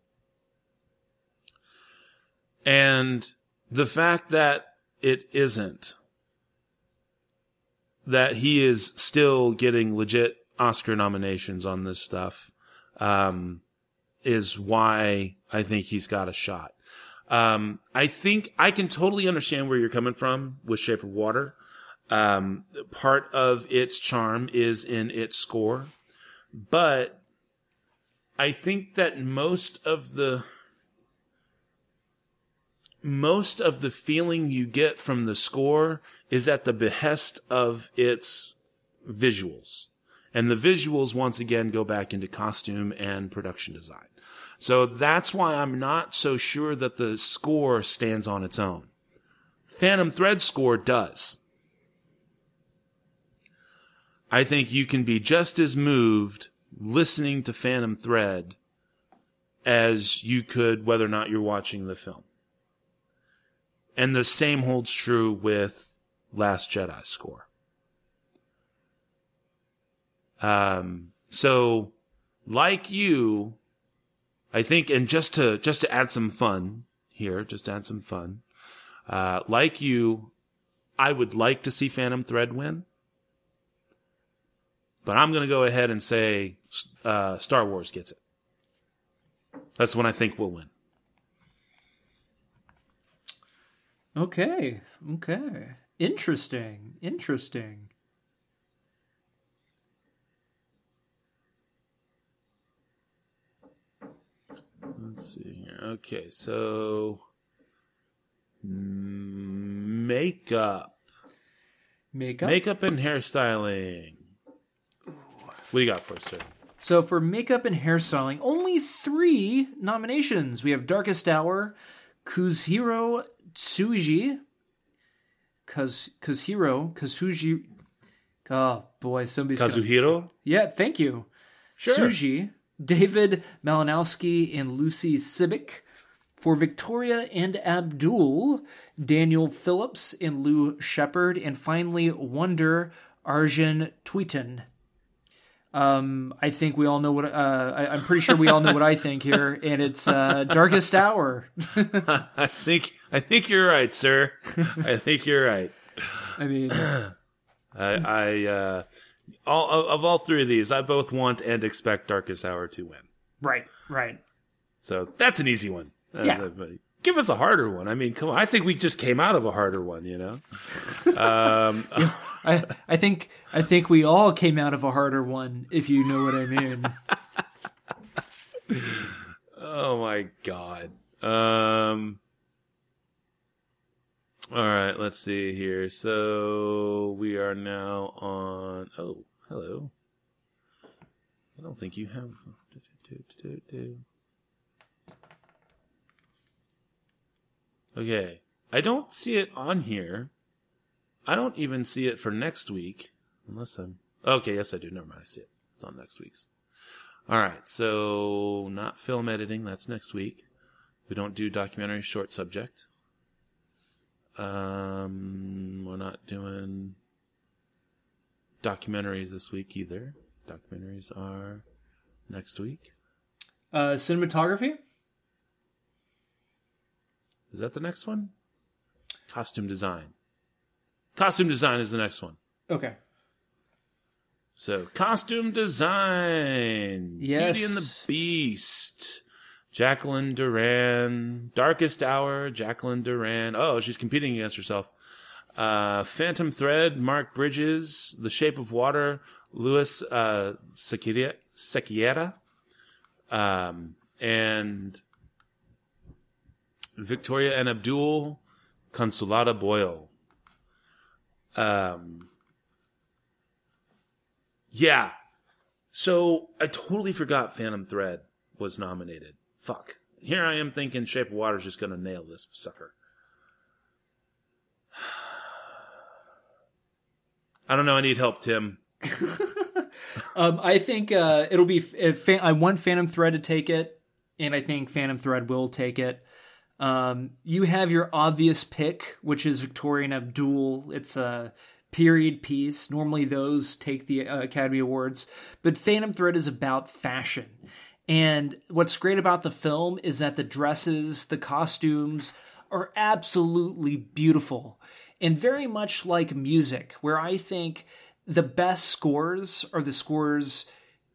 And the fact that it isn't, that he is still getting legit Oscar nominations on this stuff, um, is why I think he's got a shot. Um, I think I can totally understand where you're coming from with Shape of Water. Um, part of its charm is in its score, but I think that most of the most of the feeling you get from the score is at the behest of its visuals. And the visuals once again go back into costume and production design. So that's why I'm not so sure that the score stands on its own. Phantom Thread score does. I think you can be just as moved listening to Phantom Thread as you could whether or not you're watching the film. And the same holds true with Last Jedi score. Um, so like you, I think, and just to, just to add some fun here, just add some fun, uh, like you, I would like to see Phantom Thread win, but I'm going to go ahead and say, uh, Star Wars gets it. That's when I think we'll win. Okay. Okay. Interesting. Interesting. Let's see here. Okay, so mm, makeup, Makeup. makeup and hairstyling. What do you got for us, sir? So for makeup and hairstyling, only three nominations. We have Darkest Hour, Kuzuhiro Tsuji. Kaz Kazuhiro Kazuji. Oh boy, somebody's gonna- Kazuhiro. Yeah, thank you. Sure. Suji, David Malinowski, and Lucy Sibbick. For Victoria and Abdul, Daniel Phillips and Lou Sheppard, and finally Wonder Arjen Tuiten. Um, I think we all know what. Uh, I, I'm pretty sure we all know what I think here, and it's uh, Darkest Hour. I think I think you're right, sir. I think you're right. I mean, I, I uh, all of, of all three of these, I both want and expect Darkest Hour to win. right, right. So that's an easy one. Uh, Yeah. Give us a harder one. I mean, come on. I think we just came out of a harder one, you know? Um, I, I think I think we all came out of a harder one, if you know what I mean. oh my God. Um, all right, let's see here. So we are now on. Oh, hello. I don't think you have. Okay. I don't see it on here. I don't even see it for next week. Unless I'm. Okay, yes, I do. Never mind. I see it. It's on next week's. All right. So, not film editing. That's next week. We don't do documentary short subject. Um, we're not doing documentaries this week either. Documentaries are next week. Uh, cinematography. Is that the next one? Costume design. Costume design is the next one. Okay. So, costume design. Yes. Beauty and the Beast. Jacqueline Durran. Darkest Hour. Jacqueline Durran. Oh, she's competing against herself. Uh, Phantom Thread. Mark Bridges. The Shape of Water. Louis uh. Sequeira. Um, and Victoria and Abdul. Consolata Boyle. Um, yeah. So I totally forgot Phantom Thread was nominated. Fuck. Here I am thinking Shape of Water's just gonna nail this sucker. I don't know. I need help, Tim. Um, I think uh, it'll be. Phan- I want Phantom Thread to take it, and I think Phantom Thread will take it. Um, you have your obvious pick, which is Victoria and Abdul. It's a period piece. Normally, those take the uh, Academy Awards, but Phantom Thread is about fashion. And what's great about the film is that the dresses, the costumes are absolutely beautiful and very much like music, where I think the best scores are the scores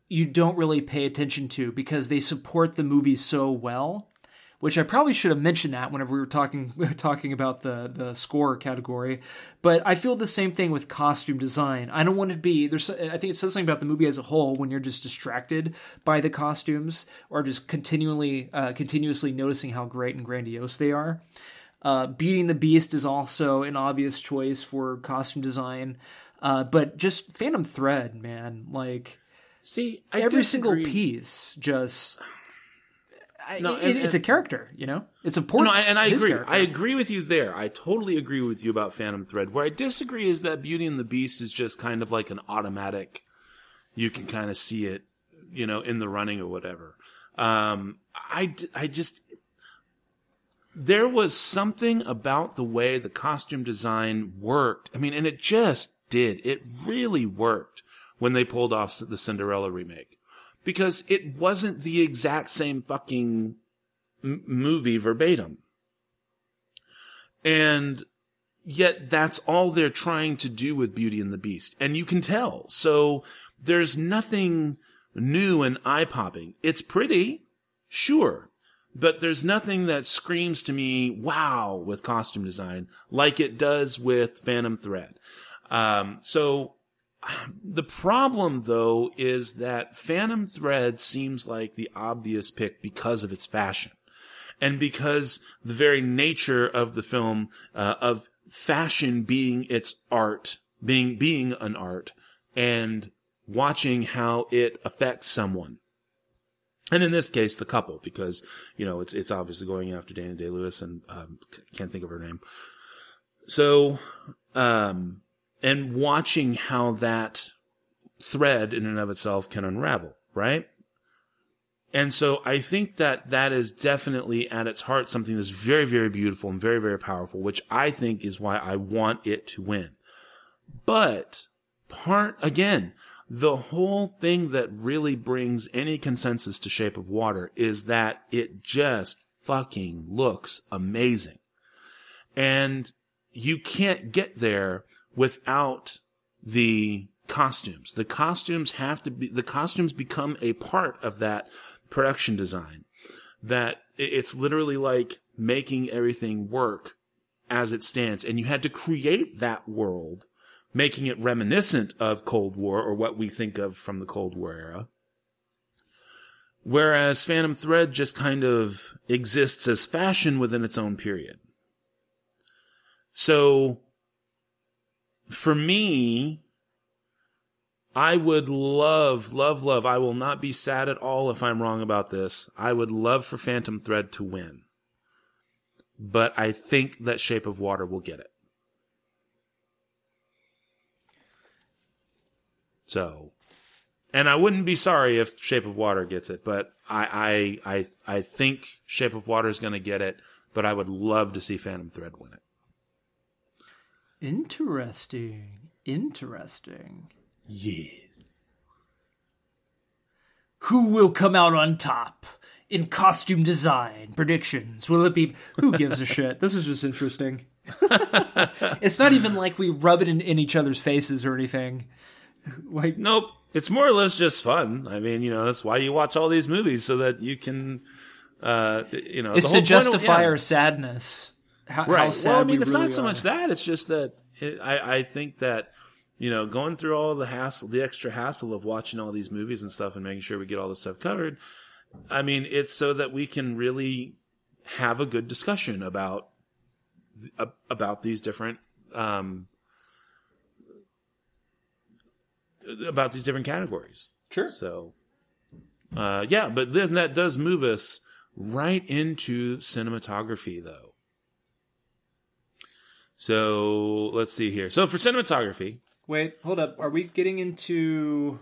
you don't really pay attention to because they support the movie so well. Which I probably should have mentioned that whenever we were talking talking about the the score category, but I feel the same thing with costume design. I don't want to be there's I think it says something about the movie as a whole when you're just distracted by the costumes or just continually uh, continuously noticing how great and grandiose they are. Uh, Beauty and the Beast is also an obvious choice for costume design, uh, but just Phantom Thread, man, like See, I every single piece just. I, No, it- and- it's a character, you know. It No, and I his agree. character. I agree with you there. I totally agree with you about Phantom Thread. Where I disagree is that Beauty and the Beast is just kind of like an automatic. You can kind of see it, you know, in the running or whatever. Um, I I just, there was something about the way the costume design worked. I mean, and it just did. It really worked when they pulled off the Cinderella remake because it wasn't the exact same fucking m- movie verbatim. And yet that's all they're trying to do with Beauty and the Beast. And you can tell. So there's nothing new and eye popping. It's pretty, sure. But there's nothing that screams to me, wow, with costume design, like it does with Phantom Thread. Um, so the problem, though, is that Phantom Thread seems like the obvious pick because of its fashion. And because the very nature of the film, uh, of fashion being its art, being, being an art, and watching how it affects someone. And in this case, the couple, because, you know, it's, it's obviously going after Daniel Day Lewis and, um, can't think of her name. So, um, and watching how that thread in and of itself can unravel, right? And so I think that that is definitely at its heart something that's very, very beautiful and very, very powerful, which I think is why I want it to win. But part, again, the whole thing that really brings any consensus to Shape of Water is that it just fucking looks amazing. And you can't get there without the costumes. The costumes have to be, the costumes become a part of that production design. That it's literally like making everything work as it stands. And you had to create that world, making it reminiscent of Cold War or what we think of from the Cold War era. Whereas Phantom Thread just kind of exists as fashion within its own period. So, for me, I would love, love, love. I will not be sad at all if I'm wrong about this. I would love for Phantom Thread to win. But I think that Shape of Water will get it. So, and I wouldn't be sorry if Shape of Water gets it, but I, I, I, I think Shape of Water is going to get it, but I would love to see Phantom Thread win it. Interesting. Interesting. Yes. Who will come out on top in costume design predictions? Will it be who gives a shit? This is just interesting. it's not even like we rub it in, in each other's faces or anything. Like Nope. It's more or less just fun. I mean, you know, that's why you watch all these movies so that you can, uh, you know, it's the to point of- justify yeah. our sadness. How, how right. sad well, I mean, we it's really not so are. much that. It's just that it, I, I think that, you know, going through all the hassle, the extra hassle of watching all these movies and stuff and making sure we get all this stuff covered. I mean, it's so that we can really have a good discussion about, about these different, um, about these different categories. Sure. So, uh, yeah, but then that does move us right into cinematography, though. So let's see here. So for cinematography, Wait, hold up. Are we getting into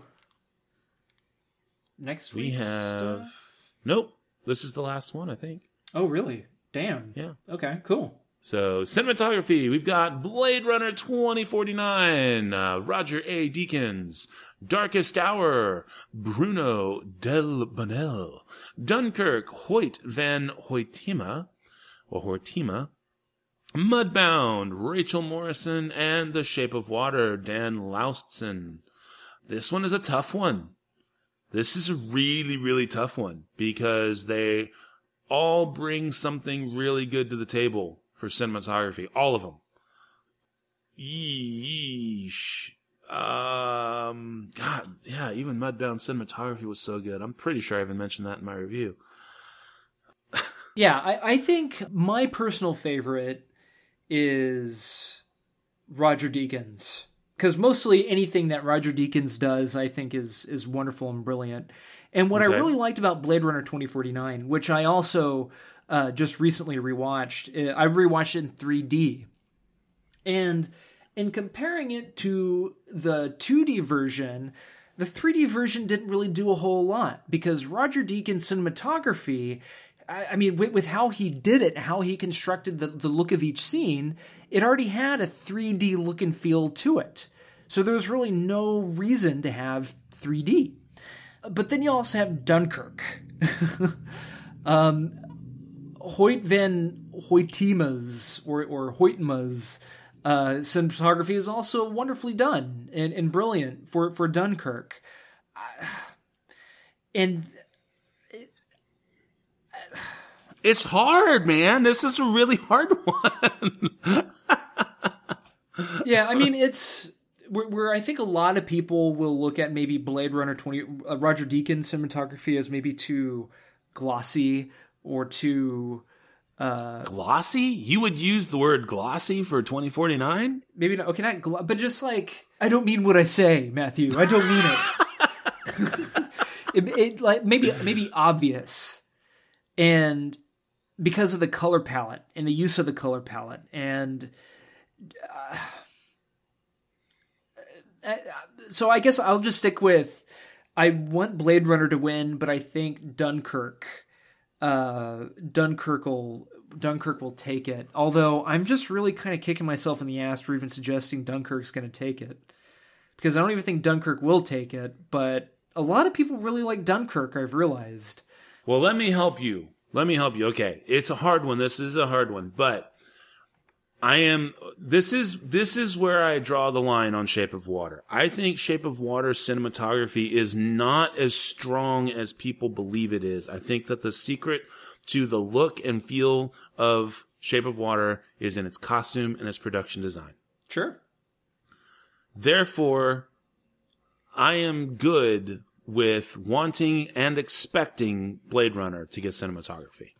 next we week? Stuff? nope. This is the last one, I think. Oh, really? Damn. Yeah. Okay. Cool. So cinematography, we've got Blade Runner 2049, uh, Roger A. Deakins, Darkest Hour, Bruno Delbonnel, Dunkirk, Hoyt van Hoytema, or Hortima, Mudbound, Rachel Morrison, and The Shape of Water, Dan Laustsen. This one is a tough one. This is a really, really tough one because they all bring something really good to the table for cinematography. All of them. Yeesh. Um, God, yeah, even Mudbound cinematography was so good. I'm pretty sure I even mentioned that in my review. Yeah, I, I think my personal favorite is Roger Deakins. Because mostly anything that Roger Deakins does, I think, is is wonderful and brilliant. And what I really liked about Blade Runner 2049, which I also uh, just recently rewatched, uh, I rewatched it in 3D. And in comparing it to the 2D version, the 3D version didn't really do a whole lot because Roger Deakins' cinematography, I, I mean, with, with how he did it, how he constructed the, the look of each scene, it already had a 3D look and feel to it. So there was really no reason to have 3D. But then you also have Dunkirk. um, Hoyt van Hoytema's or, or Hoytma's uh, cinematography is also wonderfully done and, and brilliant for, for Dunkirk. And It's hard, man. This is a really hard one. yeah, I mean, it's where, where I think a lot of people will look at maybe Blade Runner 20, uh, Roger Deakins cinematography as maybe too glossy or too. glossy? You would use the word glossy for 2049? maybe not okay not glo- but just like i don't mean what i say matthew i don't mean it it, it like maybe maybe obvious, and because of the color palette and the use of the color palette and. Uh, uh so I guess I'll just stick with I want Blade Runner to win, but I think Dunkirk uh Dunkirk will Dunkirk will take it. Although I'm just really kind of kicking myself in the ass for even suggesting Dunkirk's going to take it. Because I don't even think Dunkirk will take it, but a lot of people really like Dunkirk, I've realized. Well, let me help you. Let me help you. Okay, it's a hard one. This is a hard one, but I am this is this is where I draw the line on Shape of Water. I think Shape of Water cinematography is not as strong as people believe it is. I think that the secret to the look and feel of Shape of Water is in its costume and its production design. Sure. Therefore, I am good with wanting and expecting Blade Runner to get cinematography.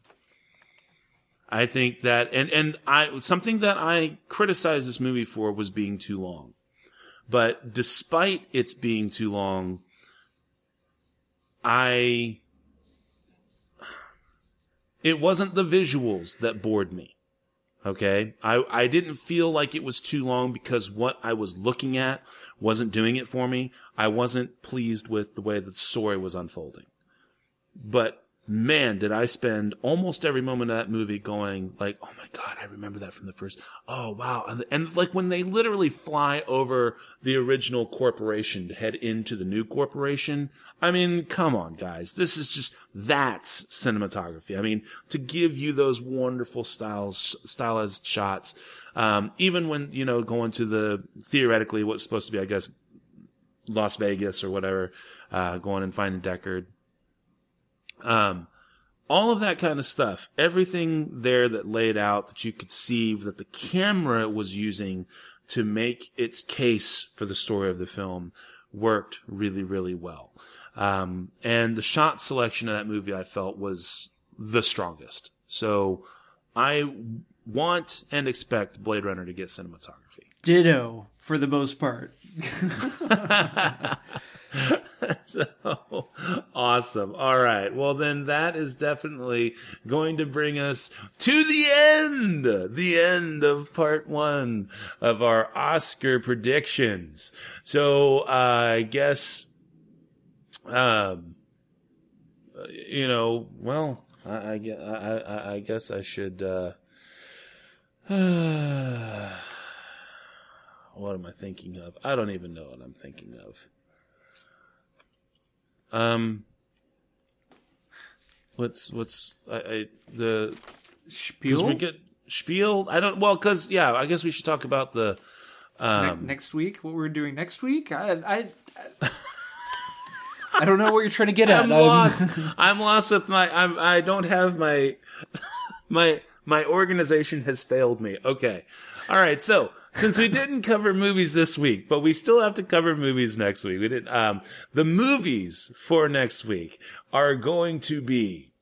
I think that, and, and I, something that I criticized this movie for was being too long. But despite its being too long, I, it wasn't the visuals that bored me. Okay. I, I didn't feel like it was too long because what I was looking at wasn't doing it for me. I wasn't pleased with the way the story was unfolding. But man, did I spend almost every moment of that movie going like, oh my God, I remember that from the first. Oh wow. And, like when they literally fly over the original corporation to head into the new corporation. I mean, come on guys. This is just, that's cinematography. I mean, to give you those wonderful styles, stylized shots. Um, even when, you know, going to the theoretically what's supposed to be, I guess, Las Vegas or whatever, uh, going and finding Deckard um, all of that kind of stuff, everything there that laid out that you could see that the camera was using to make its case for the story of the film worked really, really well. Um, and the shot selection of that movie I felt was the strongest. So I want and expect Blade Runner to get cinematography. Ditto for the most part. so awesome. All right. Well, then that is definitely going to bring us to the end, the end of part one of our Oscar predictions. So, uh, I guess, um, you know, well, I, I, I, I guess I should, uh, what am I thinking of? I don't even know what I'm thinking of. Um, what's what's I, I the spiel? We get spiel. I don't. Well, because yeah, I guess we should talk about the um, ne- next week. What we're doing next week? I I. I I don't know what you're trying to get at. I'm lost. I'm lost with my. I'm. I don't have my. My my organization has failed me. Okay. All right. So since we didn't cover movies this week, but we still have to cover movies next week. We did um the movies for next week are going to be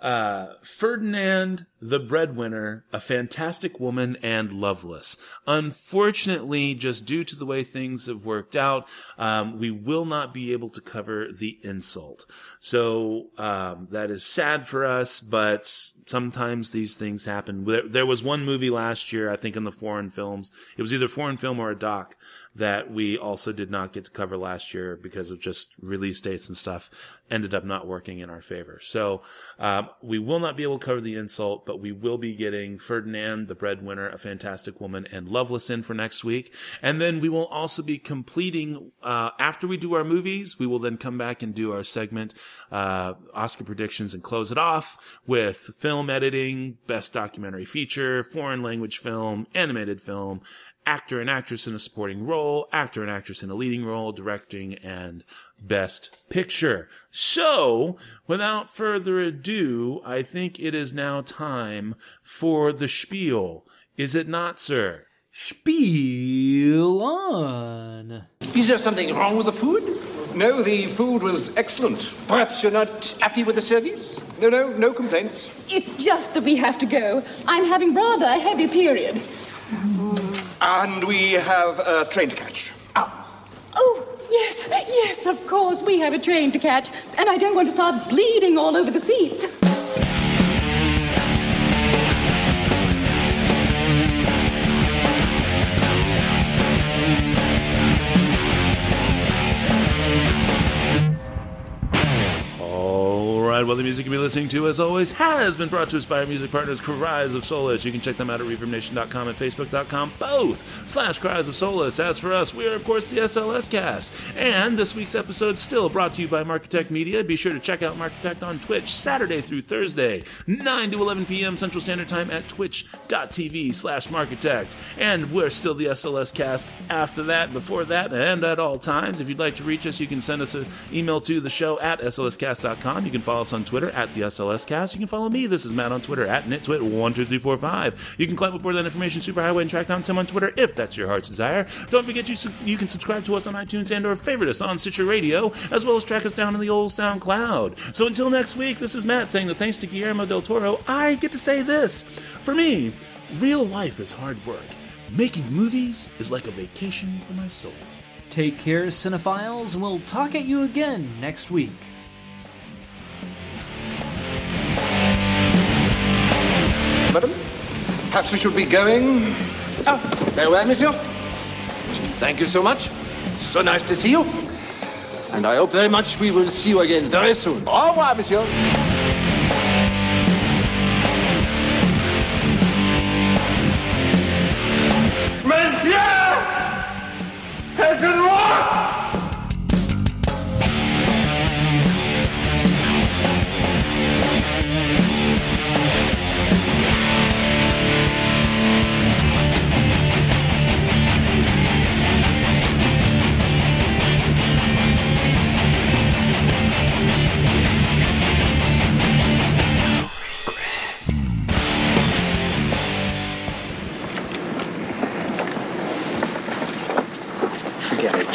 uh, Ferdinand, the breadwinner, a fantastic woman, and loveless. Unfortunately, just due to the way things have worked out, um, we will not be able to cover the insult. So um, that is sad for us, but sometimes these things happen. There, there was one movie last year, I think, in the foreign films. It was either foreign film or a doc that we also did not get to cover last year because of just release dates and stuff ended up not working in our favor. So um, we will not be able to cover the insult, but we will be getting Ferdinand, the breadwinner, a fantastic woman, and Loveless in for next week. And then we will also be completing uh, after we do our movies. We will then come back and do our segment uh, Oscar predictions and close it off with film editing, best documentary feature, foreign language film, animated film, actor and actress in a supporting role, actor and actress in a leading role, directing, and best picture. So, without further ado, I think it is now time for the spiel. Is it not, sir? Spiel on. Is there something wrong with the food? No, the food was excellent. Perhaps you're not happy with the service? No, no, no complaints. It's just that we have to go. I'm having rather a heavy period. And we have a train to catch. Oh. oh, Yes, yes, of course. We have a train to catch, and I don't want to start bleeding all over the seats. Right, well, the music you'll be listening to, as always, has been brought to us by our music partners, Cries of Solace. You can check them out at ReverbNation.com and Facebook.com, both slash Cries of Solace. As for us, we are, of course, the SLS Cast. And this week's episode still brought to you by Markitect Media. Be sure to check out Markitect on Twitch Saturday through Thursday, 9 to 11 p.m. Central Standard Time at twitch.tv slash Markitect. And we're still the SLS Cast after that, before that, and at all times. If you'd like to reach us, you can send us an email to the show at slscast.com. You can follow us on Twitter at the SLScast. You can follow me. This is Matt on Twitter at nitwit12345. You can climb aboard that information superhighway and track down Tim on Twitter if that's your heart's desire. Don't forget you, you can subscribe to us on iTunes and or favorite us on Stitcher Radio, as well as track us down in the old SoundCloud. So until next week, this is Matt saying that thanks to Guillermo del Toro, I get to say this. For me, real life is hard work. Making movies is like a vacation for my soul. Take care, cinephiles. and We'll talk at you again next week. Madam, perhaps we should be going. Ah, very well, monsieur. Thank you so much. So nice to see you. And I hope very much we will see you again very soon. Au revoir, monsieur. Monsieur! Es un what?